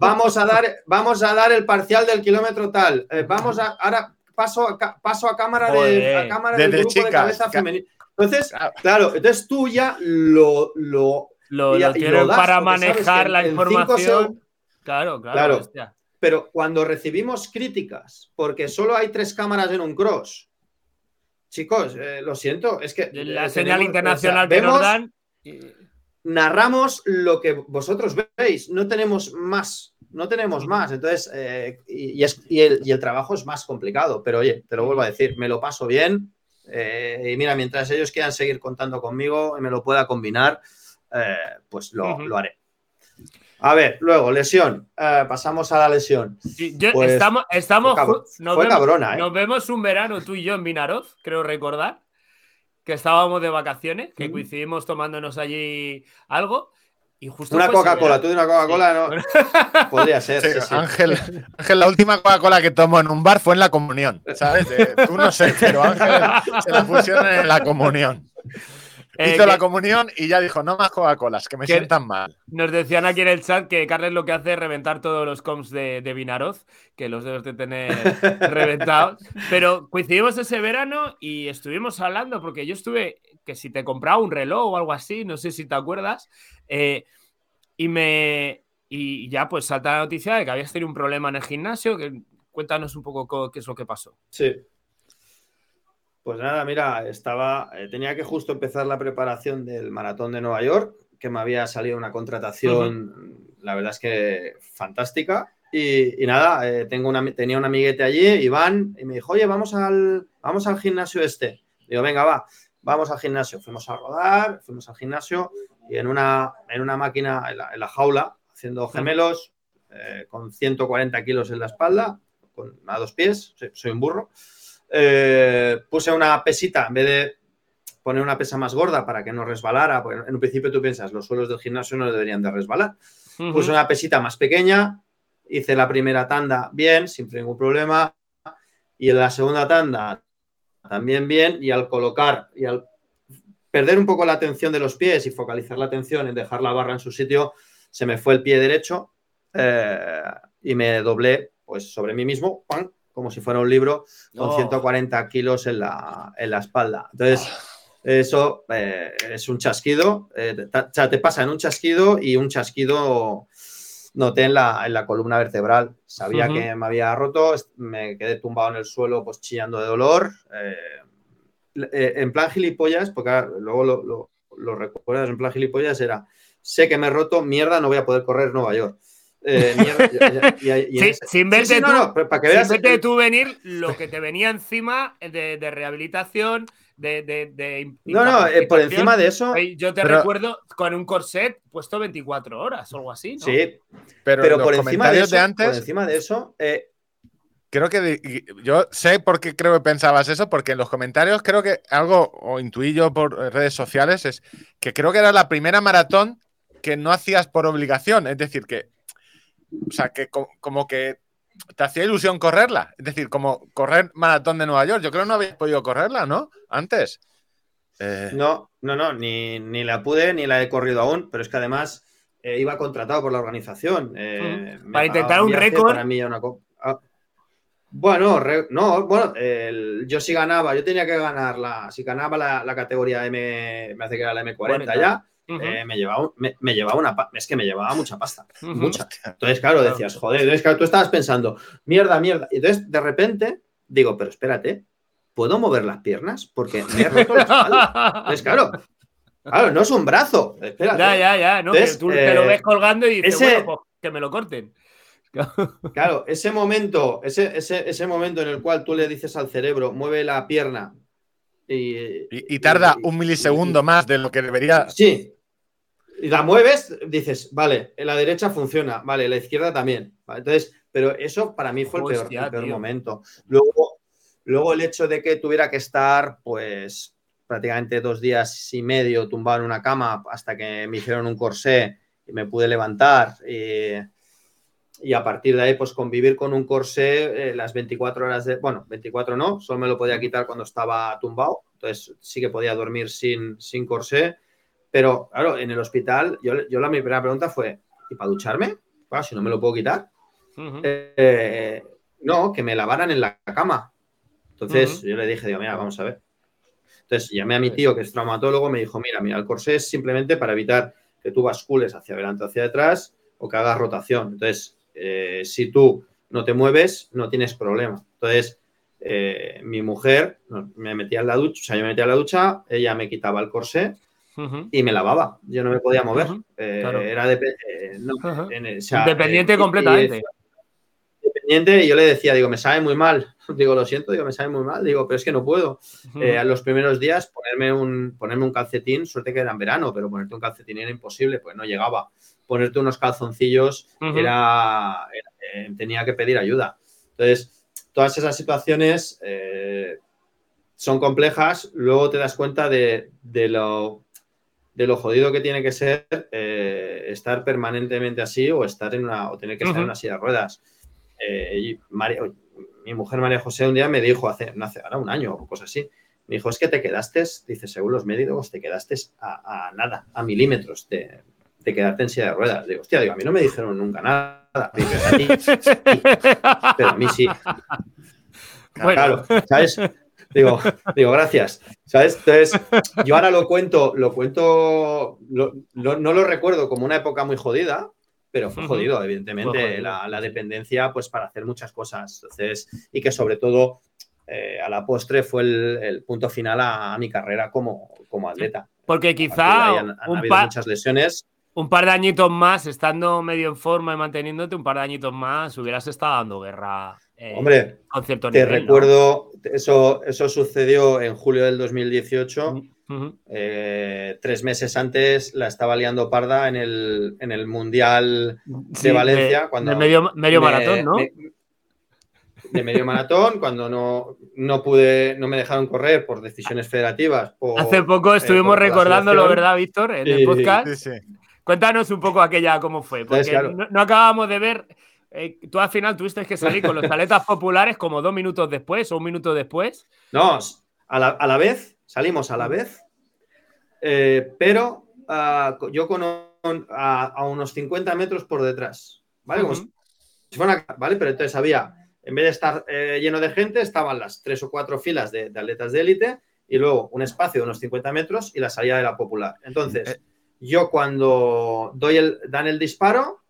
vamos, a, dar, vamos a dar el parcial del kilómetro tal. Eh, vamos a ahora paso a, paso a cámara de, a cámara de, del de grupo chicas, de cabeza femenina. Entonces, claro, entonces tú ya lo, lo lo, lo tienen para manejar la información. Claro, claro. claro. Pero cuando recibimos críticas, porque solo hay tres cámaras en un cross, chicos, eh, lo siento, es que. La eh, señal tenemos, internacional o sea, que nos dan. Narramos lo que vosotros veis, no tenemos más, no tenemos más. Entonces, eh, y, es, y, el, y, el, trabajo es más complicado, pero oye, te lo vuelvo a decir, me lo paso bien. Eh, y mira, mientras ellos quieran seguir contando conmigo y me lo pueda combinar, pues lo, uh -huh. lo, haré. A ver, luego, lesión. Eh, pasamos a la lesión. Sí, yo, pues, estamos, estamos fue, cab nos, fue vemos, cabrona, ¿eh? nos vemos un verano tú y yo en Vinaroz, creo recordar. que estábamos de vacaciones, que Mm. coincidimos tomándonos allí algo. Y justo Una Coca-Cola, tú de una Coca-Cola no. [laughs] Podría ser. Sí, sí, sí. Ángel, Ángel, la última Coca-Cola que tomó en un bar fue en la comunión, ¿sabes? Eh, tú no sé, pero Ángel se la pusieron en la comunión. Eh, Hizo que la comunión y ya dijo, no más Coca-Colas, que me que- sientan mal. Nos decían aquí en el chat que Carles lo que hace es reventar todos los comps de, de Vinaroz, que los debes de tener [laughs] reventados. Pero coincidimos ese verano y estuvimos hablando, porque yo estuve, que si te compraba un reloj o algo así, no sé si te acuerdas, eh, y me. Y ya pues salta la noticia de que habías tenido un problema en el gimnasio. Que, cuéntanos un poco co- qué es lo que pasó. Sí. Pues nada, mira, estaba, eh, tenía que justo empezar la preparación del maratón de Nueva York, que me había salido una contratación, la verdad es que fantástica. Y, y nada, eh, tengo una, tenía un amiguete allí, Iván, y me dijo, oye, vamos al, vamos al gimnasio este. Digo, venga, va, vamos al gimnasio. Fuimos a rodar, fuimos al gimnasio y en una, en una máquina, en la, en la jaula, haciendo gemelos, eh, con 140 kilos en la espalda, con, a dos pies, soy, soy un burro. Eh, puse una pesita en vez de poner una pesa más gorda para que no resbalara, porque en un principio tú piensas, los suelos del gimnasio no deberían de resbalar. Puse una pesita más pequeña, hice la primera tanda bien, sin ningún problema, y en la segunda tanda también bien, y al colocar y al perder un poco la atención de los pies y focalizar la atención en dejar la barra en su sitio, se me fue el pie derecho eh, y me doblé pues sobre mí mismo, ¡pam! Como si fuera un libro, con Oh. 140 kilos en la, en la espalda. Entonces, eso eh, es un chasquido, eh, te- o sea, te pasa en un chasquido y un chasquido noté en la, en la columna vertebral. Sabía que me había roto, me quedé tumbado en el suelo pues chillando de dolor. eh, eh, en plan gilipollas, porque ahora luego lo, lo- lo recuerdas, en plan gilipollas era, sé que me he roto, mierda, no voy a poder correr Nueva York. Eh, [laughs] mierda, y- y- y- y en Sí, ese- sin verte sí, tú- no, para que Sin veas verte tú venir lo que te venía encima de, de rehabilitación, de, de, de No, no, eh, por encima de eso, Yo te Pero- recuerdo con un corset puesto 24 horas o algo así, ¿no? sí, Pero, pero los por encima de eso, de antes, por encima de eso, eh, creo que yo sé por qué creo que pensabas eso, porque en los comentarios creo que algo, o intuí yo por redes sociales, es que creo que era la primera maratón que no hacías por obligación. Es decir, que, o sea, que co- como que te hacía ilusión correrla. Es decir, como correr maratón de Nueva York. Yo creo que no habéis podido correrla, ¿no? Antes. Eh, No, no, no, ni, ni la pude ni la he corrido aún, pero es que además eh, iba contratado por la organización. eh, Para intentar un récord. Para mí ya una co- ah. Bueno, re- no, bueno, el- yo sí ganaba, yo tenía que ganar la, si ganaba la, la categoría M, me hace que era la M40 40. ya, Eh, me, llevaba, me, me llevaba una, es que me llevaba mucha pasta, mucha. Entonces, claro, decías, joder, entonces, claro, tú estabas pensando, mierda, mierda. Y entonces, de repente, digo, pero espérate, ¿puedo mover las piernas? Porque me he roto la espalda. Entonces, claro, claro, no es un brazo. Espérate. Ya, ya, ya, ¿no? Entonces, tú te lo eh, ves colgando y dices, ese- bueno, pues que me lo corten. [laughs] Claro, ese momento, ese, ese, ese momento en el cual tú le dices al cerebro, mueve la pierna y. y, y tarda y- un milisegundo más de lo que debería. Sí. Y la mueves, dices, vale, en la derecha funciona, vale, la izquierda también. Vale, entonces, pero eso para mí fue el peor, el momento. Luego, luego el hecho de que tuviera que estar, pues, prácticamente dos días y medio tumbado en una cama hasta que me hicieron un corsé y me pude levantar. Y, y a partir de ahí, pues convivir con un corsé eh, las 24 horas de. Bueno, 24 no, solo me lo podía quitar cuando estaba tumbado. Entonces sí que podía dormir sin, sin corsé. Pero claro, en el hospital, yo, yo la mi primera pregunta fue: ¿y para ducharme? Si no me lo puedo quitar. Eh, no, que me lavaran en la cama. Entonces yo le dije, digo, mira, vamos a ver. Entonces llamé a mi tío, que es traumatólogo, me dijo, mira, mira, el corsé es simplemente para evitar que tú bascules hacia adelante o hacia atrás o que hagas rotación. Entonces, eh, si tú no te mueves, no tienes problema. Entonces, eh, mi mujer me metía en la ducha, o sea, yo me metía en la ducha, ella me quitaba el corsé Y me lavaba. Yo no me podía mover. Eh, claro. Era de, eh, no, Ajá. en el- o sea, Independiente eh, completamente. y- independiente y yo le decía, digo, me sabe muy mal. [laughs] Digo, lo siento, digo, me sabe muy mal. Digo, pero es que no puedo. A los primeros días ponerme un, ponerme un calcetín, suerte que era en verano, pero ponerte un calcetín era imposible, pues no llegaba. Ponerte unos calzoncillos era, era- tenía que pedir ayuda. Entonces, todas esas situaciones son complejas, luego te das cuenta de, lo, de lo jodido que tiene que ser eh, estar permanentemente así o estar en una o tener que estar en una silla de ruedas. Eh, mi mujer María José un día me dijo hace, no hace ahora un año o cosas así, me dijo, es que te quedaste, dice, según los médicos, te quedaste a, nada, a milímetros de, de, quedarte en silla de ruedas. Digo, hostia, digo, a mí no me dijeron nunca nada. [laughs] pero a mí sí. Claro, ¿sabes? Digo, digo, gracias. ¿Sabes? Entonces, yo ahora lo cuento, lo cuento, no lo recuerdo como una época muy jodida, pero fue jodido, evidentemente, La, dependencia, pues para hacer muchas cosas. Entonces, y que sobre todo eh, a la postre fue el, punto final a, mi carrera como, como atleta. Porque quizá han, habido muchas lesiones. Un par de añitos más, estando medio en forma y manteniéndote, un par de añitos más, hubieras estado dando guerra. Eh, Hombre, te recuerdo, eso, eso sucedió en julio del 2018. Eh, tres meses antes la estaba liando parda en el, en el Mundial de Valencia. cuando medio, medio maratón, ¿no? de medio maratón, cuando no, no pude, no me dejaron correr por decisiones federativas. Hace poco eh, estuvimos recordándolo, ¿verdad, Víctor? En el podcast. Cuéntanos un poco aquella cómo fue, porque no, acabamos de ver. Eh, tú al final tuviste que salir con los aletas [laughs] populares como dos minutos después o un minuto después. No, a la, a la vez, salimos a la vez, eh, pero ah, yo con a, unos 50 metros por detrás, ¿vale? ¿vale? Pero entonces había en vez de estar eh, lleno de gente, estaban las tres o cuatro filas de, atletas de élite y luego un espacio de unos 50 metros y la salida de la popular. Entonces, yo cuando doy el, dan el disparo,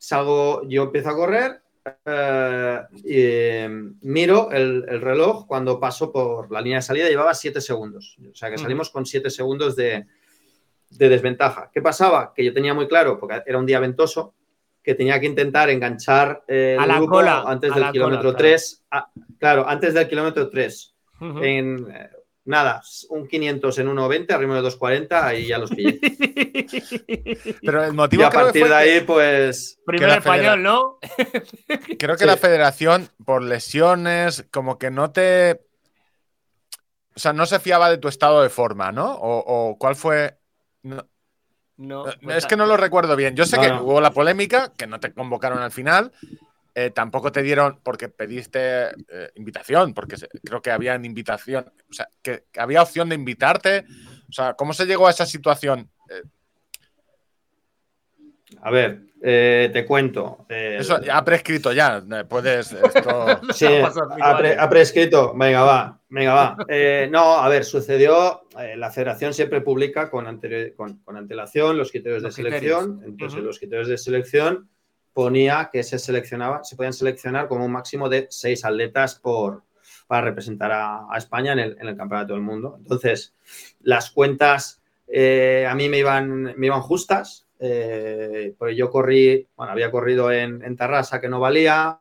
salgo, yo empiezo a correr eh, y miro el, reloj cuando paso por la línea de salida, llevaba siete segundos. O sea que salimos con siete segundos de, de desventaja. ¿Qué pasaba? Que yo tenía muy claro, porque era un día ventoso, que tenía que intentar enganchar eh, el grupo antes del kilómetro 3. Claro. antes del kilómetro 3. En eh, nada, un 500 en 1.20, arriba de 2.40 y ya los pillé. [laughs] Pero el motivo y a partir de ahí, pues. Primer español, ¿no? [laughs] creo que la federación, por lesiones, como que no te. O sea, no se fiaba de tu estado de forma, ¿no? O, cuál fue. No, eh, pues es que no lo recuerdo bien. Yo sé que hubo la polémica, que no te convocaron al final. Eh, tampoco te dieron, porque pediste eh, invitación, porque creo que había invitación, o sea, que, había opción de invitarte. O sea, ¿cómo se llegó a esa situación? A ver, te cuento. Eso ha prescrito ya. Puedes. [laughs] sí, ha, prescrito. Venga, va. Venga, va. [laughs] no, a ver, sucedió eh, la federación siempre publica con, con, antelación los criterios de selección. Entonces, los criterios de selección ponía que se seleccionaba, se podían seleccionar como un máximo de seis atletas por, para representar a, España en el, Campeonato del Mundo. Entonces, las cuentas eh, a mí me iban, me iban justas, eh, porque yo corrí, bueno, había corrido en, en Tarrasa que no valía,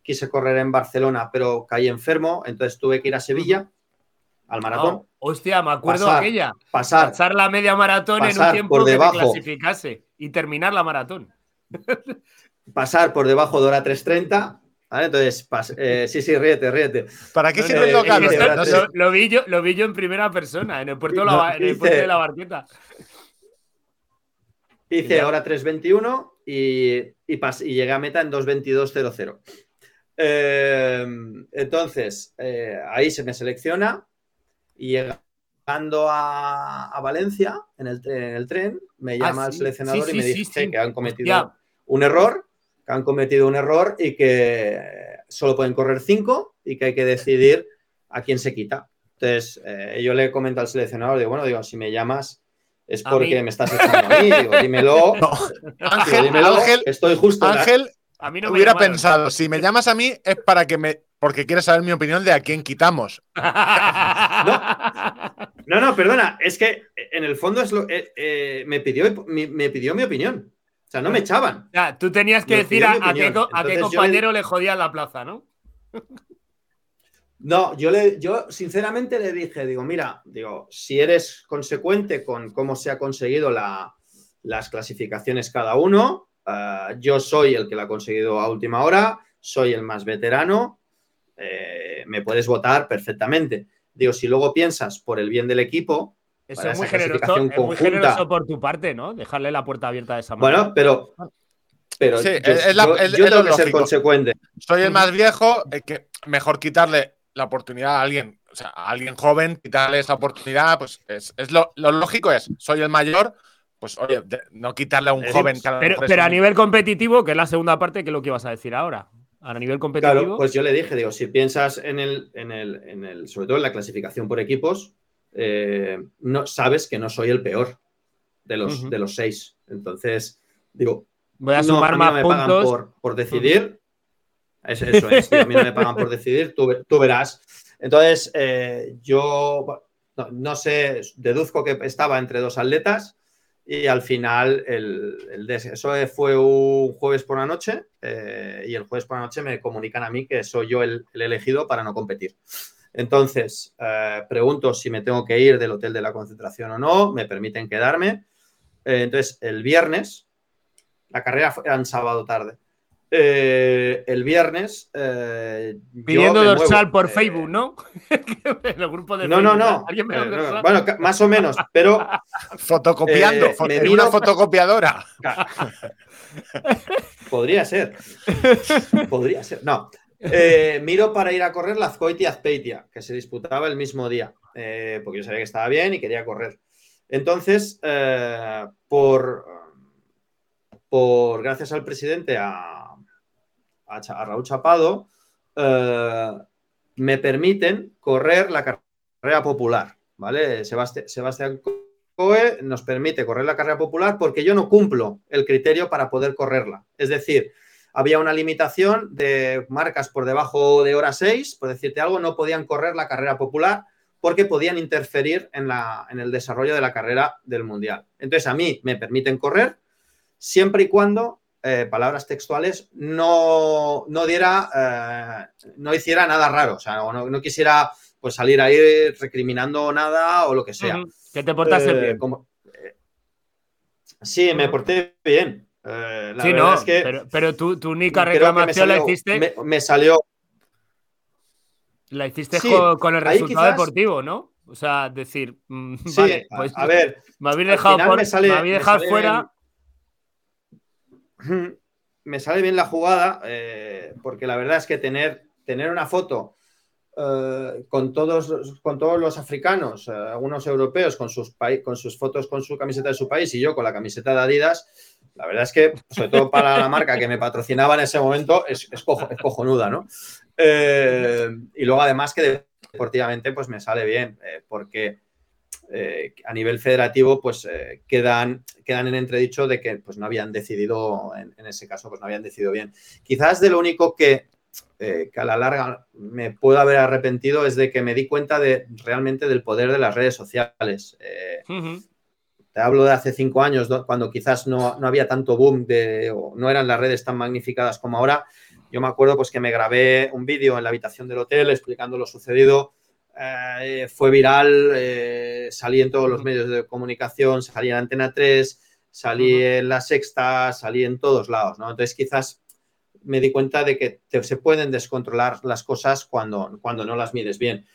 quise correr en Barcelona, pero caí enfermo, entonces tuve que ir a Sevilla al maratón. Oh, hostia, me acuerdo aquella. Pasar. Pasar la media maratón en un tiempo que te clasificase y terminar la maratón. [laughs] pasar por debajo de hora 3.30. ¿vale? Entonces, eh, sí, sí, ríete, ríete. ¿Para qué sirve el local? lo, vi yo, lo vi yo en primera persona, en el puerto, de la Barqueta. Hice hora 3.21 y, y, y llegué a meta en 2.22.00. Eh, entonces, eh, ahí se me selecciona y llegando a, Valencia en el, tren, me ah, llama el seleccionador y me dice que han cometido un error, que han cometido un error y que solo pueden correr cinco y que hay que decidir a quién se quita. Entonces, eh, yo le comento al seleccionador, digo, bueno, digo, si me llamas es porque me estás echando a mí, digo, dímelo. [laughs] Ángel, dímelo, estoy justo. Ángel, a mí no me hubiera pensado, si me llamas a mí es para que me porque quieres saber mi opinión de a quién quitamos. [laughs] No, no, perdona, es que en el fondo es lo, eh, eh, me, pidió, me, pidió mi opinión. O sea, no me echaban. Ya, tú tenías que decir a, qué, compañero le... jodía la plaza, ¿no? No, yo, le, yo sinceramente le dije, digo, mira, digo, si eres consecuente con cómo se ha conseguido las clasificaciones cada uno, eh, yo soy el que la ha conseguido a última hora, soy el más veterano, eh, me puedes votar perfectamente. Digo, si luego piensas por el bien del equipo, Eso es muy, generoso, es muy generoso por tu parte, ¿no? Dejarle la puerta abierta de esa manera. bueno, pero, pero Sí, yo, es la- yo- es- yo es tengo lo que ser consecuente. Soy el más viejo, eh, que mejor quitarle la oportunidad a alguien, o sea, a alguien joven, quitarle esa oportunidad, pues es, es lo, lo lógico es, soy el mayor, pues oye, de- no quitarle a un Es joven decir, que a lo Pero, pero a nivel competitivo, que es la segunda parte, que es lo que ibas a decir ahora. A nivel competitivo. Claro, pues yo le dije, digo, si piensas en el, en el, en el sobre todo en la clasificación por equipos, eh, no, sabes que no soy el peor de los, de los seis. Entonces, digo, voy a no, sumar a mí más no me pagan puntos. por, por decidir. Es- eso es, tío, a mí no me pagan por [laughs] decidir, tú, ve- tú verás. Entonces, eh, yo no, no sé, deduzco que estaba entre dos atletas y al final el, eso fue un jueves por la noche eh, y el jueves por la noche me comunican a mí que soy yo el, el elegido para no competir. Entonces, eh, pregunto si me tengo que ir del hotel de la concentración o no, me permiten quedarme. Eh, entonces, el viernes, la carrera fue- en sábado tarde. Eh, el viernes. Pidiendo dorsal muevo, por Facebook, ¿no? en [laughs] el grupo de No, no, Facebook, no. ¿Alguien me da un Eh, no, dorsal? Bueno, más o menos, pero [laughs] fotocopiando, fo- me en miro- una fotocopiadora. [laughs] podría ser. Podría ser. No. Eh, miro para ir a correr la Azcoitia Azpeitia, que se disputaba el mismo día, eh, porque yo sabía que estaba bien y quería correr. Entonces, eh, por, gracias al presidente, a, Raúl Chapado, me permiten correr la carrera popular, ¿vale? Sebasti- Sebastián COE nos permite correr la carrera popular porque yo no cumplo el criterio para poder correrla. Es decir, había una limitación de marcas por debajo de hora 6, por decirte algo, no podían correr la carrera popular porque podían interferir en, la, en el desarrollo de la carrera del Mundial. Entonces, a mí me permiten correr siempre y cuando, eh, palabras textuales, no, no diera, eh, no hiciera nada raro, o sea, no, no quisiera pues salir ahí recriminando nada o lo que sea. Que te portaste Eh, bien. como- eh, sí, me porté bien. Eh, la Sí, no, es que pero, pero tu, tu única reclamación la hiciste, me- me salió la hiciste Sí, con, con el resultado quizás- deportivo, ¿no? O sea, decir, mm, Sí, vale, a- pues a, ver, me habéis dejado, por- me sale- me habéis me dejado sale fuera. [clears throat] me sale bien la jugada, eh, porque la verdad es que tener, tener una foto eh, con, todos, con todos los africanos, algunos europeos con sus, con sus fotos con su camiseta de su país y yo con la camiseta de Adidas, la verdad es que, sobre todo para la marca que me patrocinaba en ese momento, es, es, cojo- es cojonuda, ¿no? Eh, y luego además que deportivamente pues me sale bien, eh, porque eh, a nivel federativo pues quedan, quedan en entredicho de que pues no habían decidido, en, ese caso pues no habían decidido bien. Quizás de lo único que, a la larga me puedo haber arrepentido es de que me di cuenta de realmente del poder de las redes sociales. Ujú. Te hablo de hace cinco años, cuando quizás no, no había tanto boom de, o no eran las redes tan magnificadas como ahora. Yo me acuerdo pues que me grabé un vídeo en la habitación del hotel explicando lo sucedido. Eh, fue viral, eh, salí en todos los medios de comunicación, salí en Antena 3, salí en La Sexta, salí en todos lados, ¿no? Entonces quizás me di cuenta de que te- se pueden descontrolar las cosas cuando, cuando no las mides bien.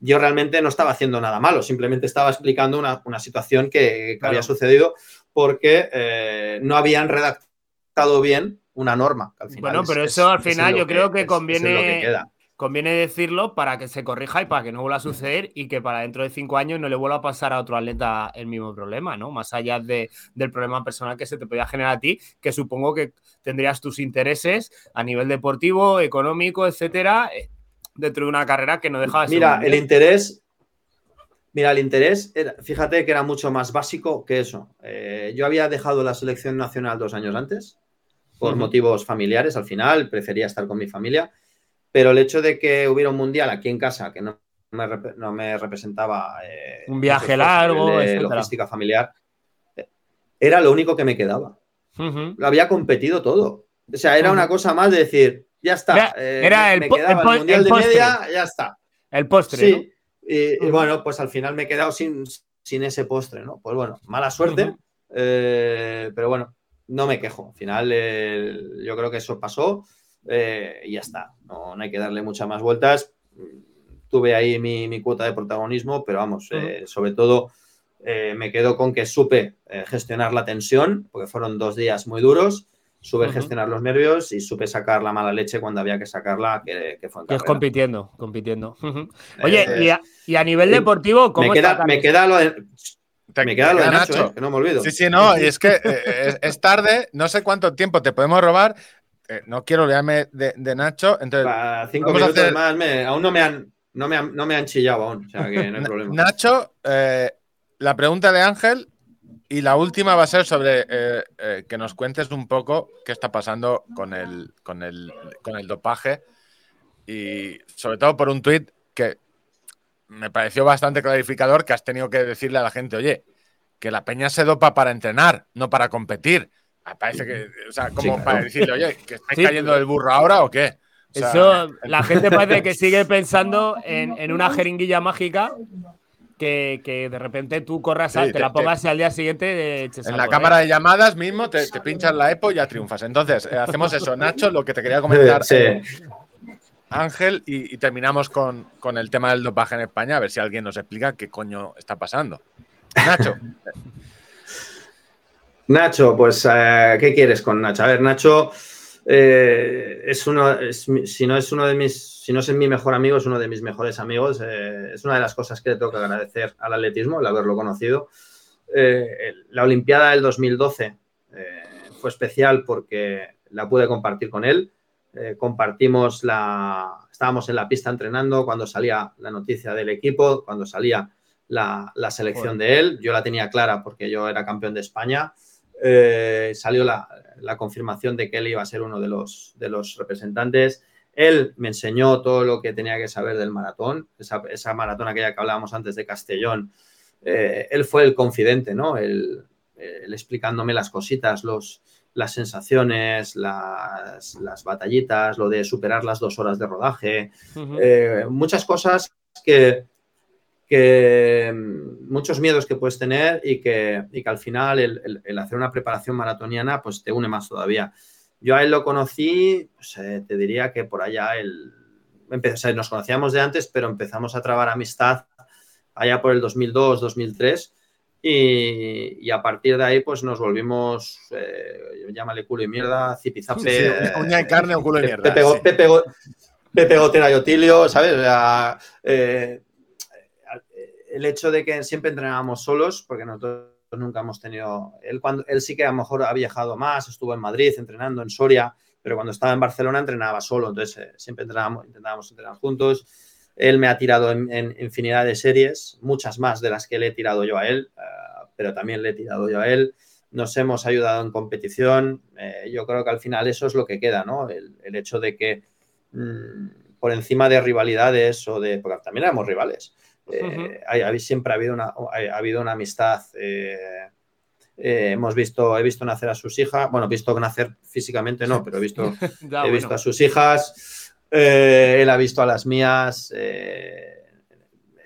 Yo realmente no estaba haciendo nada malo, simplemente estaba explicando una, una situación que, que Claro. había sucedido porque eh, no habían redactado bien una norma. que al final Bueno, pero es- eso al final yo creo que es- conviene- que. Conviene decirlo para que se corrija y para que no vuelva a suceder y que para dentro de cinco años no le vuelva a pasar a otro atleta el mismo problema, ¿no? Más allá de- del problema personal que se te podía generar a ti, que supongo que tendrías tus intereses a nivel deportivo, económico, etcétera, eh, dentro de una carrera que no dejaba de ser. Mira, el interés. Mira, el interés, era- fíjate que era mucho más básico que eso. Eh, yo había dejado la selección nacional dos años antes, por motivos familiares al final, prefería estar con mi familia, pero el hecho de que hubiera un mundial aquí en casa que no me, no me representaba eh, Un viaje largo, de logística familiar, era lo único que me quedaba. Lo había competido todo. O sea, era una cosa más de decir, ya está, Era- eh, era me- el me quedaba el el, mundial el de postre. media, ya está. El postre, Sí, y, bueno, pues al final me he quedado sin, sin ese postre, ¿no? Pues bueno, mala suerte, eh, pero bueno, no me quejo. Al final, eh, yo creo que eso pasó. eh, y ya está. No, hay que darle muchas más vueltas. Tuve ahí mi, cuota de protagonismo, pero vamos, eh, sobre todo me quedo con que supe gestionar la tensión, porque fueron dos días muy duros supe gestionar los nervios y supe sacar la mala leche cuando había que sacarla, que, fue en compitiendo, compitiendo. Oye, y, a, nivel deportivo, ¿cómo me queda, me queda lo de... me queda lo de Nacho, eh, que no me olvido. Sí, sí, no, y es que eh, es, tarde, no sé cuánto tiempo te podemos robar. Eh, no quiero olvidarme de, Nacho. Entonces, cinco minutos más, aún no me, han, no, me han, no me han chillado aún, o sea que no hay problema. Nacho, la pregunta de Ángel y la última va a ser sobre eh, eh, que nos cuentes un poco qué está pasando con el, con el, con el dopaje y sobre todo por un tuit que me pareció bastante clarificador que has tenido que decirle a la gente, oye, que la peña se dopa para entrenar, no para competir. Ah, parece que, o sea, como para decirle, oye, que estáis cayendo del burro ahora o qué. Eso, la gente parece que [laughs] sigue pensando en, en una jeringuilla mágica que, de repente tú corras, te, la pongas al día siguiente. en la cámara de llamadas mismo te, pinchas la EPO y ya triunfas. Entonces, eh, hacemos eso. Nacho, lo que te quería comentar. Eh, Ángel, y, terminamos con, el tema del dopaje en España, a ver si alguien nos explica qué coño está pasando. Nacho. [laughs] Nacho, pues, eh, ¿qué quieres con Nacho? A ver, Nacho eh, es uno, si no es uno de mis, si no es mi mejor amigo, es uno de mis mejores amigos. Eh, es una de las cosas que le tengo que agradecer al atletismo, el haberlo conocido. Eh, la Olimpiada del 2012 fue especial porque la pude compartir con él. compartimos la, estábamos en la pista entrenando cuando salía la noticia del equipo, cuando salía la, la selección de él. Yo la tenía clara porque yo era campeón de España. salió la, la confirmación de que él iba a ser uno de los, de los representantes. Él me enseñó todo lo que tenía que saber del maratón, esa, esa maratón aquella que hablábamos antes de Castellón. Eh, él fue el confidente, ¿no? Él, explicándome las cositas, los, las sensaciones, las, las, batallitas, lo de superar las dos horas de rodaje, eh, muchas cosas que, que muchos miedos que puedes tener y que, y que al final el, hacer una preparación maratoniana pues te une más todavía. Yo a él lo conocí, pues, eh, te diría que por allá él, nos conocíamos de antes, pero empezamos a trabar amistad allá por el 2002, 2003 y, a partir de ahí pues nos volvimos, eh, llámale culo y mierda, zipizape. uña y carne o culo y mierda. Pepe, Gotera y Otilio, ¿sabes? Eh, el hecho de que siempre entrenábamos solos, porque nosotros nunca hemos tenido. Él, cuando, él sí que a lo mejor ha viajado más, estuvo en Madrid entrenando en Soria, pero cuando estaba en Barcelona entrenaba solo, entonces eh, siempre entrenábamos, intentábamos entrenar juntos. Él me ha tirado en, infinidad de series, muchas más de las que le he tirado yo a él, eh, pero también le he tirado yo a él. Nos hemos ayudado en competición. Eh, yo creo que al final eso es lo que queda, ¿no? El, hecho de que mm, por encima de rivalidades o de. Porque también éramos rivales eh, siempre ha habido una, ha habido una amistad. Eh, eh, hemos visto, he visto nacer a sus hijas, bueno, he visto nacer físicamente, no, pero he visto, [laughs] he visto a sus hijas, él ha visto a las mías,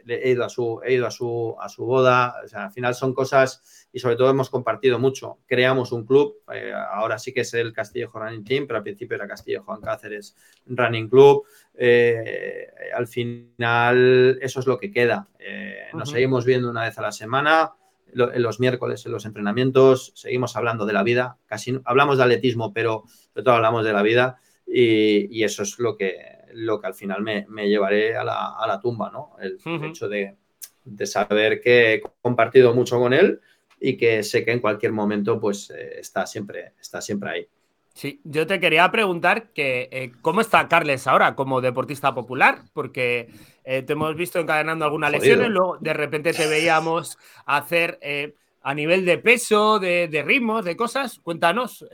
he ido a su, he ido a su, a su boda, o sea, al final son cosas y sobre todo hemos compartido mucho. Creamos un club, eh, ahora sí que es el Castillejo Running Team, pero al principio era Castillejo Juan Cáceres Running Club. Eh, al final eso es lo que queda. Eh, nos seguimos viendo una vez a la semana, en los miércoles en los entrenamientos, seguimos hablando de la vida, casi hablamos de atletismo, pero sobre todo hablamos de la vida y, eso es lo que, lo que al final me, llevaré a la, tumba, ¿no? El, hecho de, de saber que he compartido mucho con él y que sé que en cualquier momento pues eh, está, siempre, está siempre ahí. Sí, yo te quería preguntar que eh, cómo está Carles ahora como deportista popular, porque eh, te hemos visto encadenando algunas lesiones, luego de repente te veíamos hacer a nivel de peso, de, de ritmos, de cosas. Cuéntanos,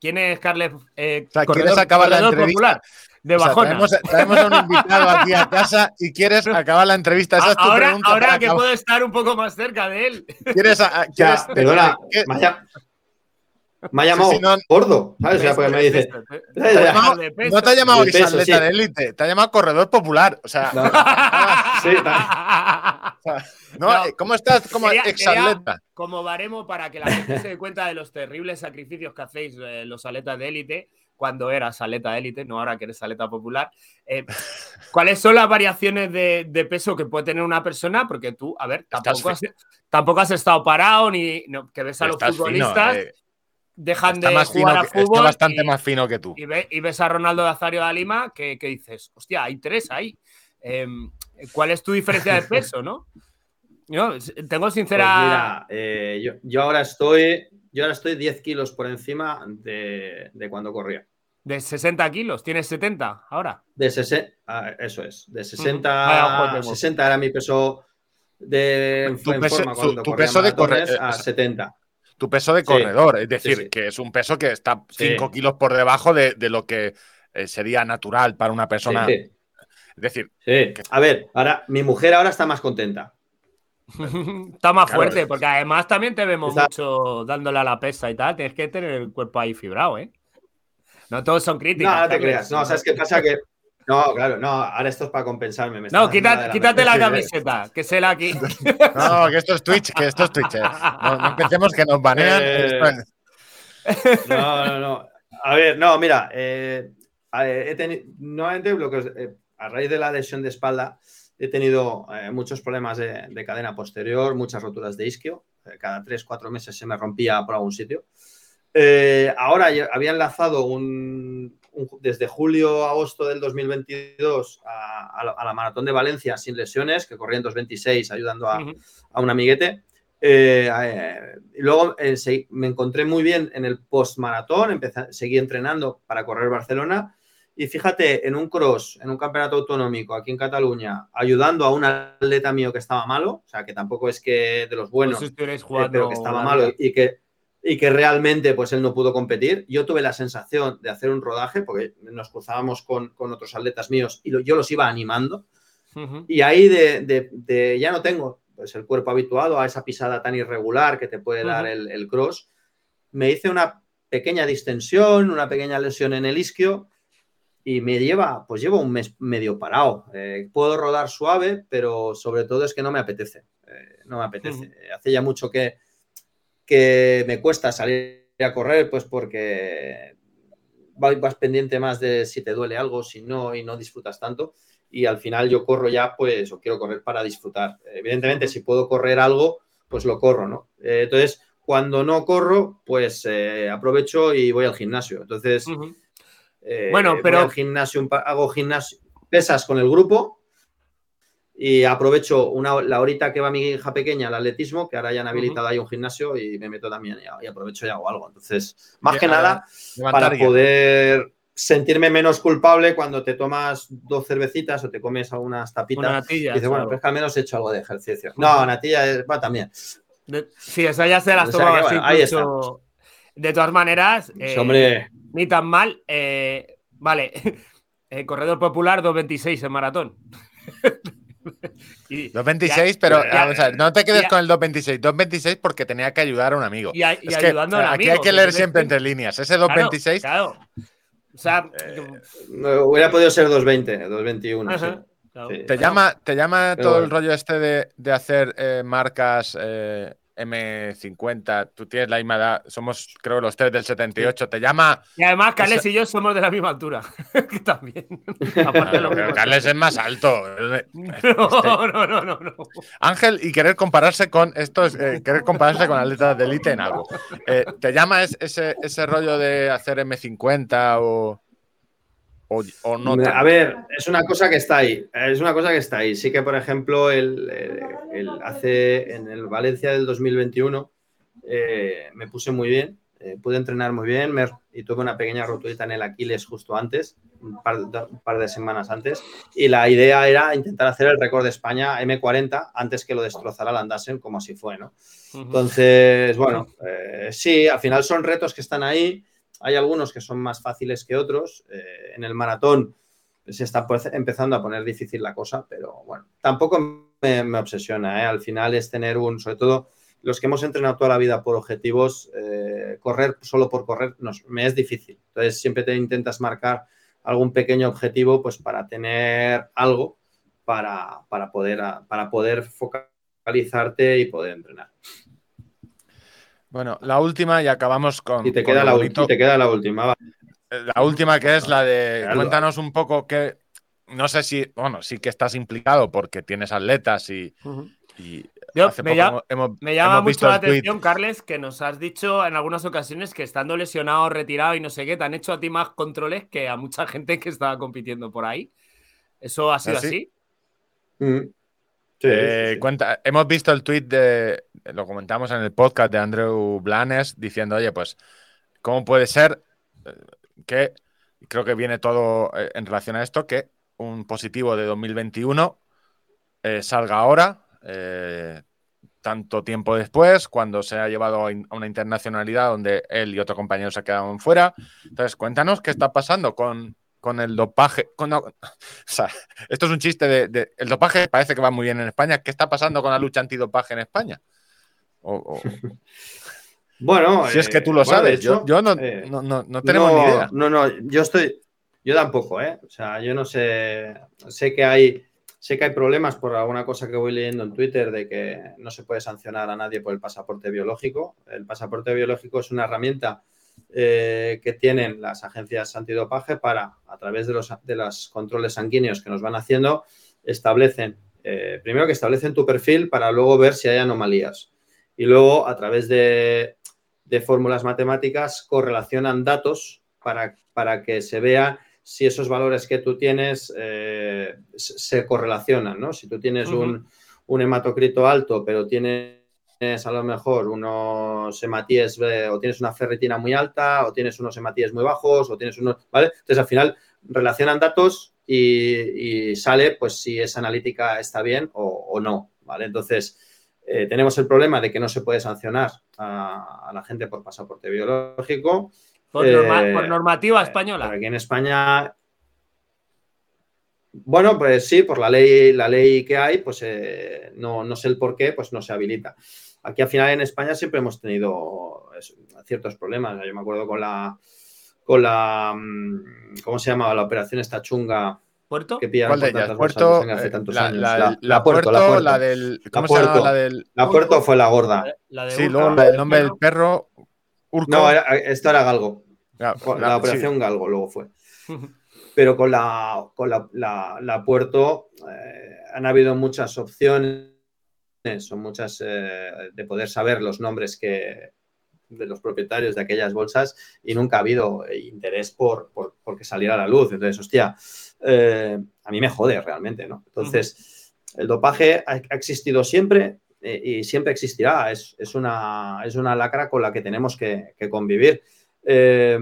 ¿quién es Carles? ¿Quieres acabar la entrevista? Popular? de bajona. traemos, a un invitado aquí a casa y quieres acabar la entrevista. Esa es tu ahora, pregunta ahora que puedo estar un poco más cerca de él. ¿Quieres, quieres perdona, me ha llamado gordo, ¿sabes? O sea, porque me dice. [laughs] no te ha llamado Isaleta de élite, te ha llamado corredor popular. O sea. [laughs] sí, no, ¿Cómo estás como exatleta? Como baremo para que la gente se dé cuenta de los terribles sacrificios que hacéis eh, los atletas de élite cuando eras atleta élite, no ahora que eres atleta popular. Eh, ¿Cuáles son las variaciones de, peso que puede tener una persona? Porque tú, a ver, tampoco, has, tampoco has, estado parado ni que ves a los futbolistas. Eh, dejan de jugar a fútbol. bastante más fino que tú. Y, ves a Ronaldo de Azario de Lima que, dices, hostia, hay tres ahí. Em, ¿Cuál es tu diferencia de peso, no? Yo tengo sincera. Pues mira, eh, yo, ahora estoy. Yo ahora estoy 10 kilos por encima de, cuando corría. ¿De 60 kilos? ¿Tienes 70 ahora? De 60, ah, eso es. De 60, 60 era mi peso de tu, peso, de correr a 70 tu peso de corredor. es decir, que es un peso que está 5 kilos por debajo de, lo que eh, sería natural para una persona. Es decir, a ver, ahora mi mujer ahora está más contenta. [laughs] está más fuerte, porque además también te vemos mucho dándole a la pesa y tal. Tienes que tener el cuerpo ahí fibrado, ¿eh? No todos son críticos. No, no te creas. No, ¿sabes qué pasa? Que no, claro, no, ahora esto es para compensarme. no, quítate la camiseta, que se la aquí. [laughs] No, que esto es Twitch, que esto es Twitch. Eh. No, empecemos que nos banean. Eh, no, no, no. A ver, no, mira, eh, he tenido, nuevamente, a raíz de la lesión de espalda, he tenido muchos problemas de, de, cadena posterior, muchas roturas de isquio. cada tres, cuatro meses se me rompía por algún sitio. ahora había enlazado un, desde julio a agosto del 2022 a, la, maratón de Valencia sin lesiones, que corría en 2.26 ayudando a, un amiguete. Eh, eh, y luego eh, me encontré muy bien en el post-maratón, seguí entrenando para correr Barcelona. Y fíjate, en un cross, en un campeonato autonómico aquí en Cataluña, ayudando a un atleta mío que estaba malo, o sea, que tampoco es que de los buenos, pero que estaba malo y que, y que realmente pues él no pudo competir. Yo tuve la sensación de hacer un rodaje porque nos cruzábamos con, otros atletas míos y yo los iba animando. Y ahí de, ya no tengo pues, el cuerpo habituado a esa pisada tan irregular que te puede dar el, cross. Me hice una pequeña distensión, una pequeña lesión en el isquio y me lleva, pues llevo un mes medio parado. Eh, puedo rodar suave, pero sobre todo es que no me apetece. Eh, no me apetece. Hace ya mucho que, que me cuesta salir a correr, pues porque vas pendiente más de si te duele algo, si no, y no disfrutas tanto. Y al final yo corro ya, pues, o quiero correr para disfrutar. Evidentemente, si puedo correr algo, pues lo corro, ¿no? Eh, entonces, cuando no corro, pues eh, aprovecho y voy al gimnasio. Entonces, eh, bueno, pero. al gimnasio, hago gimnasio, pesas con el grupo, y aprovecho una, la horita que va mi hija pequeña al atletismo, que ahora ya han habilitado ahí un gimnasio y me meto también y, aprovecho y hago algo. Entonces, más que nada, para poder sentirme menos culpable cuando te tomas dos cervecitas o te comes algunas tapitas. y dices, bueno, pues que al menos he hecho algo de ejercicio. No, natilla va también. sí, esa ya se las toma así. De todas maneras, eh, ni tan mal. Eh, vale, [laughs] eh, corredor popular 2.26 en maratón. [laughs] [laughs] 2.26, pero no te quedes con el 2.26. 2.26 porque tenía que ayudar a un amigo. Y, ayudando a un Aquí hay que leer siempre entre líneas. Ese 2.26. Claro, O sea, eh, hubiera podido ser 2.20, 2.21. ¿Te, llama, ¿Te llama todo el rollo este de, de hacer eh, marcas eh, M50, tú tienes la misma edad, somos creo los tres del 78, te llama... Y además Carles y yo somos de la misma altura, [laughs] que también. [laughs] pero Carles es más alto. [laughs] No, no, no, no, Ángel, y querer compararse con esto es eh, querer compararse con atletas de élite en algo. Eh, ¿Te llama ese, ese rollo de hacer M50 o...? No a ver, es una cosa que está ahí. Es una cosa que está ahí. Sí que, por ejemplo, el, hace en el Valencia del 2021 eh, me puse muy bien. Eh, pude entrenar muy bien y tuve una pequeña roturita en el Aquiles justo antes, un par, de semanas antes. Y la idea era intentar hacer el récord de España M40 antes que lo destrozara Landasen, como así fue, ¿no? Entonces, bueno, eh, sí, al final son retos que están ahí hay algunos que son más fáciles que otros. Eh, en el maratón se está pues, empezando a poner difícil la cosa, pero bueno, tampoco me, obsesiona. ¿eh? Al final es tener un, sobre todo los que hemos entrenado toda la vida por objetivos, eh, correr solo por correr nos, me es difícil. Entonces siempre te intentas marcar algún pequeño objetivo pues para tener algo para, para, poder, para poder focalizarte y poder entrenar. Bueno, la última y acabamos con. Y te, queda, la, te queda la última. la última que es la de. Claro. Cuéntanos un poco que. No sé si. Bueno, sí que estás implicado porque tienes atletas y. y Yo- hace me poco llama- hemos, Me llama hemos mucho la atención, Carles, que nos has dicho en algunas ocasiones que estando lesionado, retirado y no sé qué, te han hecho a ti más controles que a mucha gente que estaba compitiendo por ahí. ¿Eso ha sido ¿Ah, sí? así? Mm. Sí, Eh, sí, sí. cuenta- hemos visto el tuit de, lo comentamos en el podcast de Andrew Blanes diciendo, oye, pues, ¿cómo puede ser eh, que, creo que viene todo eh, en relación a esto, que un positivo de 2021 eh, salga ahora, eh, tanto tiempo después, cuando se ha llevado a una internacionalidad donde él y otro compañero se quedaron fuera? Entonces, cuéntanos qué está pasando con, con el dopaje. con- [laughs] esto es un chiste de- El dopaje parece que va muy bien en España. ¿Qué está pasando con la lucha antidopaje en España? O- o- [laughs] Bueno, si es que eh, tú lo de sabes. yo hecho, yo no, eh, no, no- no tenemos no, ni idea. No, no, yo estoy, yo tampoco, ¿eh? O sea, yo no sé, sé que hay, sé que hay problemas por alguna cosa que voy leyendo en Twitter de que no se puede sancionar a nadie por el pasaporte biológico. El pasaporte biológico es una herramienta eh, que tienen las agencias antidopaje para, a través de los, de los controles sanguíneos que nos van haciendo, establecen, eh, primero que establecen tu perfil para luego ver si hay anomalías. Y luego, a través de, de fórmulas matemáticas, correlacionan datos para, para que se vea si esos valores que tú tienes eh, se correlacionan, ¿no? Si tú tienes un, un hematocrito alto, pero tienes a lo mejor unos hematíes eh, o tienes una ferritina muy alta o tienes unos hematíes muy bajos o tienes unos, ¿vale? Entonces al final relacionan datos y, y sale pues si esa analítica está bien o, o no, ¿vale? Entonces eh, tenemos el problema de que no se puede sancionar a, a la gente por pasaporte biológico. Por, Eh, por normativa Eh, española. aquí en España. Bueno, pues sí, por la ley, la ley que hay, pues eh, no, no sé el por qué, pues no se habilita. Aquí al final en España siempre hemos tenido ciertos problemas. Yo me acuerdo con la con la mm, ¿cómo se llamaba? La operación esta chunga ¿Puerto? que ¿Cuál de ellas? Puerto, sangre hace tantos la, años. la- La, la Puerto, Puerto, la Puerto. la del. ¿Cómo La se llama? La del. La Puerto fue la gorda. La de Sí, Urca, luego la el del nombre del perro. Urco. No, era- esto era Galgo. La- La, la- operación Galgo luego fue. [laughs] pero con la, con la, la- la Puerto eh, han habido muchas opciones, son muchas eh, de poder saber los nombres que de los propietarios de aquellas bolsas y nunca ha habido interés por, por, por que saliera a la luz. Entonces, hostia, eh, a mí me jode realmente, ¿no? Entonces, el dopaje ha, existido siempre eh, y siempre existirá. Es, una, es una lacra con la que tenemos que, convivir. Eh,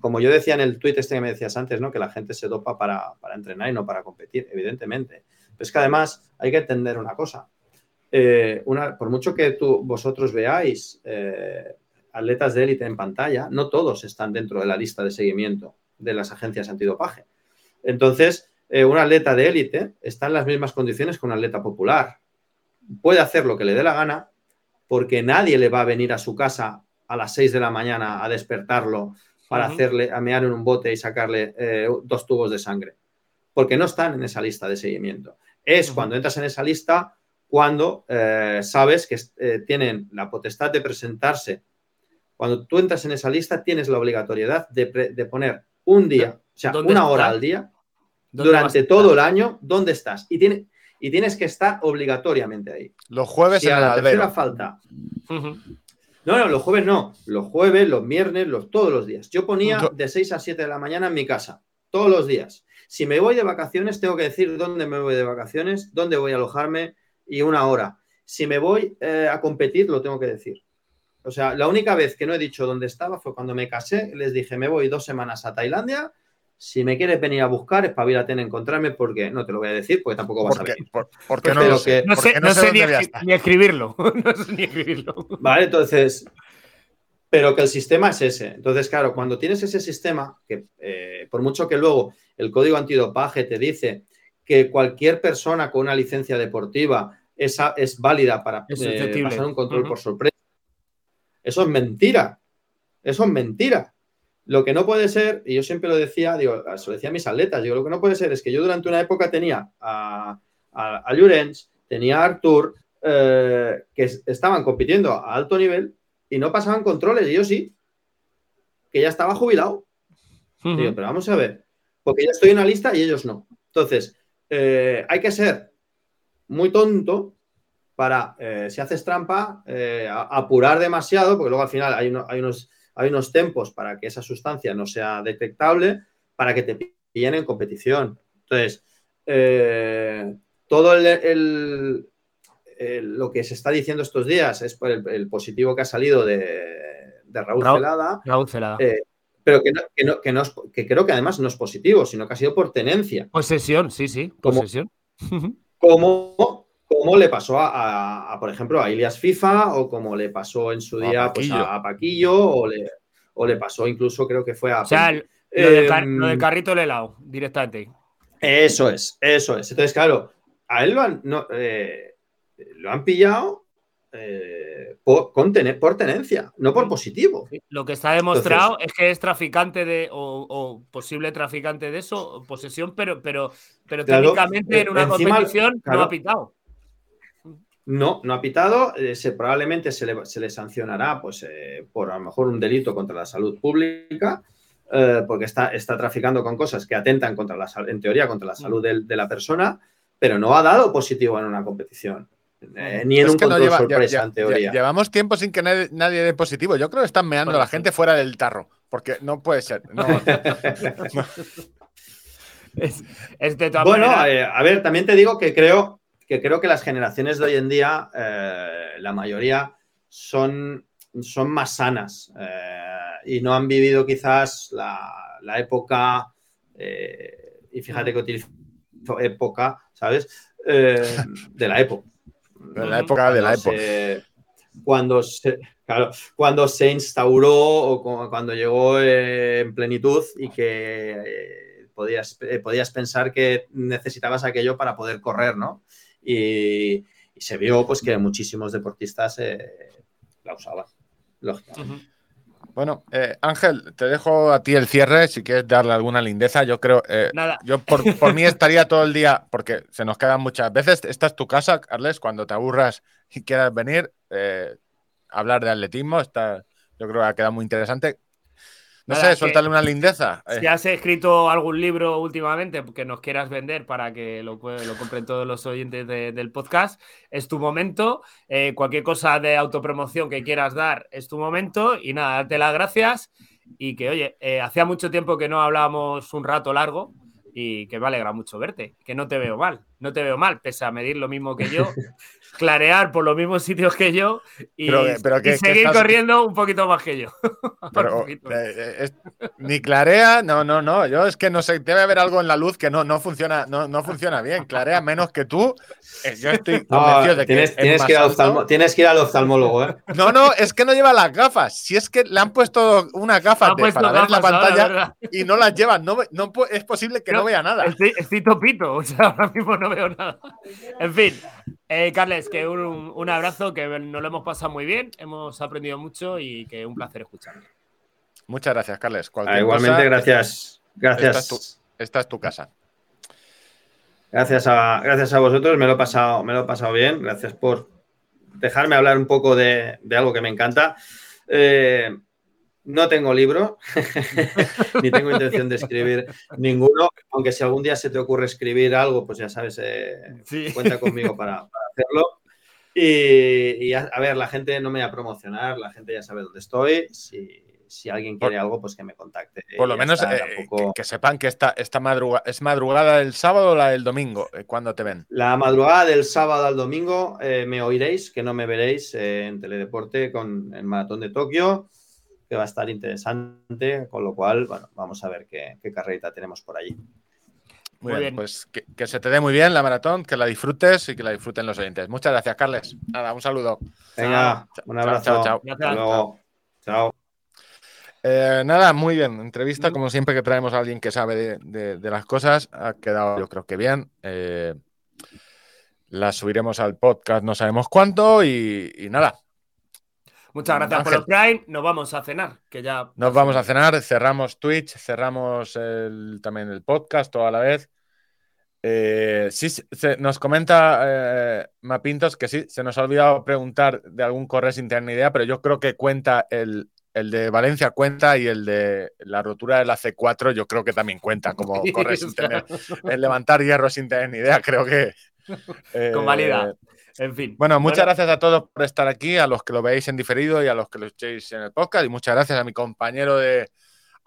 como yo decía en el tuit este que me decías antes, ¿no? Que la gente se dopa para, para entrenar y no para competir, evidentemente. Pero es que además hay que entender una cosa. Por mucho que tú, vosotros veáis atletas de élite en pantalla, no todos están dentro de la lista de seguimiento de las agencias antidopaje. Entonces, eh, un atleta de élite está en las mismas condiciones que un atleta popular. Puede hacer lo que le dé la gana porque nadie le va a venir a su casa a las 6 de la mañana a despertarlo para hacerle, a mear en un bote y sacarle eh, dos tubos de sangre. Porque no están en esa lista de seguimiento. Es cuando entras en esa lista cuando eh, sabes que eh, tienen la potestad de presentarse. Cuando tú entras en esa lista, tienes la obligatoriedad de, poner un día, sea, ¿Dónde una hora al día, ¿Dónde vas a durante todo el año, ¿dónde estás? Y, tiene, y tienes que estar obligatoriamente ahí. Los jueves Si en a la tercera falta Ujú. no, no, los jueves no. Los jueves, los viernes, los, todos los días. Yo ponía Yo- de 6 a 7 de la mañana en mi casa. Todos los días. Si me voy de vacaciones, tengo que decir dónde me voy de vacaciones, dónde voy a alojarme y una hora. Si me voy eh, a competir, lo tengo que decir. O sea, la única vez que no he dicho dónde estaba fue cuando me casé. Les dije, me voy dos semanas a Tailandia. Si me quieres venir a buscar, espabilate en encontrarme porque no te lo voy a decir porque tampoco vas a venir. por- porque no Pero lo sé. que- No Porque sé, no sé ni, a escribirlo. [laughs] no sé ni escribirlo. Vale, entonces, pero que el sistema es ese. Entonces, claro, cuando tienes ese sistema, que eh, por mucho que luego el código antidopaje te dice que cualquier persona con una licencia deportiva esa es válida para Es eh, pasar un control por sorpresa, eso es mentira. Eso es mentira. Lo que no puede ser, y yo siempre lo decía, digo, se lo decía a mis atletas, digo, lo que no puede ser es que yo durante una época tenía a, a, a Llorens, tenía a Artur, eh, que es- estaban compitiendo a alto nivel y no pasaban controles, y yo sí, que ya estaba jubilado. Digo, pero vamos a ver, porque yo estoy en una lista y ellos no. Entonces, eh, hay que ser muy tonto para, eh, si haces trampa, apurar demasiado, porque luego al final hay, hay, unos, hay unos tempos para que esa sustancia no sea detectable, para que te pillen en competición. Entonces, todo el, lo que se está diciendo estos días es por el, positivo que ha salido de, Raúl, Celada. Raúl Celada pero que, no, que, no, que, creo que además no es positivo, sino que ha sido por tenencia. Posesión, sí, sí, posesión. [laughs] Como, como le pasó a, por ejemplo, a Ilias FIFA o como le pasó en su día pues, a, Paquillo o le, o le, pasó incluso, creo que fue a... O sea, lo, de em, carrito del helado, directamente. Eso es, eso es. Entonces, claro, a él lo han, eh, lo han pillado eh, por, por, tenencia, no por positivo. Lo que está demostrado es que es traficante de, o, posible traficante de eso, posesión, pero, pero, pero técnicamente en una competición no ha pitado. No, no ha pitado. Eh, se, probablemente se le, sancionará pues, eh, por a lo mejor un delito contra la salud pública, porque está, está traficando con cosas que atentan contra la en teoría contra la salud de la persona, pero no ha dado positivo en una competición. Eh, ni en un control sorpresa, en teoría. llevamos tiempo sin que nadie, dé positivo. Yo creo que están meando a la gente fuera del tarro, porque no puede ser. [laughs] [laughs] [laughs] bueno, eh, a ver, también te digo que creo que creo que las generaciones de hoy en día, eh, la mayoría son, son más sanas y no han vivido quizás la, época, y fíjate que utilizo época, ¿sabes? de la época de la época de la época. cuando, se, cuando se instauró o cuando llegó eh, en plenitud y que eh, podías, eh, podías pensar que necesitabas aquello para poder correr, ¿no? Y, se vio pues que muchísimos deportistas la usaban, lógicamente. Bueno, eh, Ángel, te dejo a ti el cierre si quieres darle alguna lindeza. Yo creo, eh, Nada. yo por, mí estaría todo el día, porque se nos quedan muchas veces. Esta es tu casa, Carles, cuando te aburras y quieras venir, eh, hablar de atletismo. Está, yo creo que ha quedado muy interesante. No sé, suéltale una lindeza. Si has escrito algún libro últimamente que nos quieras vender para que lo, lo compren todos los oyentes del podcast, es tu momento. Eh, cualquier cosa de autopromoción que quieras dar es tu momento. Y nada, darte las gracias. Y que, oye, eh, hacía mucho tiempo que no hablábamos un rato largo y que me alegra mucho verte, que no te veo mal, no te veo mal, pese a medir lo mismo que yo, [laughs] clarear por los mismos sitios que yo y, seguir corriendo un poquito más que yo. [laughs] Eh, eh, ni clarea, no, no, no, yo es que no sé, debe haber algo en la luz que no, no, funciona, no, no funciona bien, clarea menos que tú, eh, yo estoy [laughs] convencido de que tienes, tienes que, ir al tienes que ir al oftalmólogo, ¿eh? No, no, es que no lleva las gafas, si es que le han puesto una gafa para ver la pantalla y no las llevan, no, no es posible que no, vea nada. Estoy, topito, [laughs] o sea, ahora mismo no veo nada. En fin, eh, Carles, que un, abrazo, que nos lo hemos pasado muy bien, hemos aprendido mucho y que un placer escuchar. Muchas gracias, Carles. Ah, igualmente, gracias. Gracias. Esta es, tu, casa. Gracias a, gracias a vosotros, me lo, he pasado, me lo he pasado bien. Gracias por dejarme hablar un poco de, algo que me encanta. Eh, no tengo libro, [laughs] ni tengo intención de escribir ninguno, aunque si algún día se te ocurre escribir algo, pues ya sabes, eh, cuenta conmigo para, [laughs] hacerlo. Y, a, ver, la gente no me va a promocionar, la gente ya sabe dónde estoy. Si, alguien quiere algo, pues que me contacte. Por lo menos eh, que, sepan que esta, esta madrugada es madrugada del sábado o la del domingo, eh, cuando te ven. La madrugada del sábado al domingo me oiréis, que no me veréis en Teledeporte con el Maratón de Tokio que va a estar interesante, con lo cual, bueno, vamos a ver qué, qué carrerita tenemos por allí. Muy, bien, pues que, se te dé muy bien la maratón, que la disfrutes y que la disfruten los oyentes. Muchas gracias, Carles. Nada, un saludo. Venga, un abrazo. Chao, chao. Hasta luego. Chao. Eh, nada, muy bien. Entrevista, como siempre que traemos a alguien que sabe de, las cosas, ha quedado yo creo que bien. Eh, la subiremos al podcast, no sabemos cuánto, y nada, Muchas gracias por el Prime. Nos vamos a cenar, que ya. Nos vamos a cenar, cerramos Twitch, cerramos también el podcast toda la vez. Eh, sí, se, nos comenta eh, Mapintos que sí, se nos ha olvidado preguntar de algún correo sin tener ni idea, pero yo creo que cuenta el, el de Valencia cuenta y el de la rotura de la C4 yo creo que también cuenta, como [laughs] correr sin tener, el levantar hierro sin tener ni idea, creo que... Eh, Convalida. En fin. Bueno, muchas gracias a todos por estar aquí, a los que lo veis en diferido y a los que lo echéis en el podcast. Y muchas gracias a mi compañero de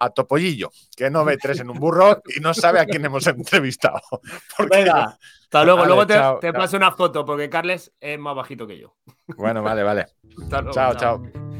a Topollillo, que no ve tres en un burro y no sabe a quién hemos [laughs] entrevistado. [laughs] Venga, hasta luego. luego te, paso una foto porque Carles es más bajito que yo. Bueno, vale, vale. [laughs] chao. chao.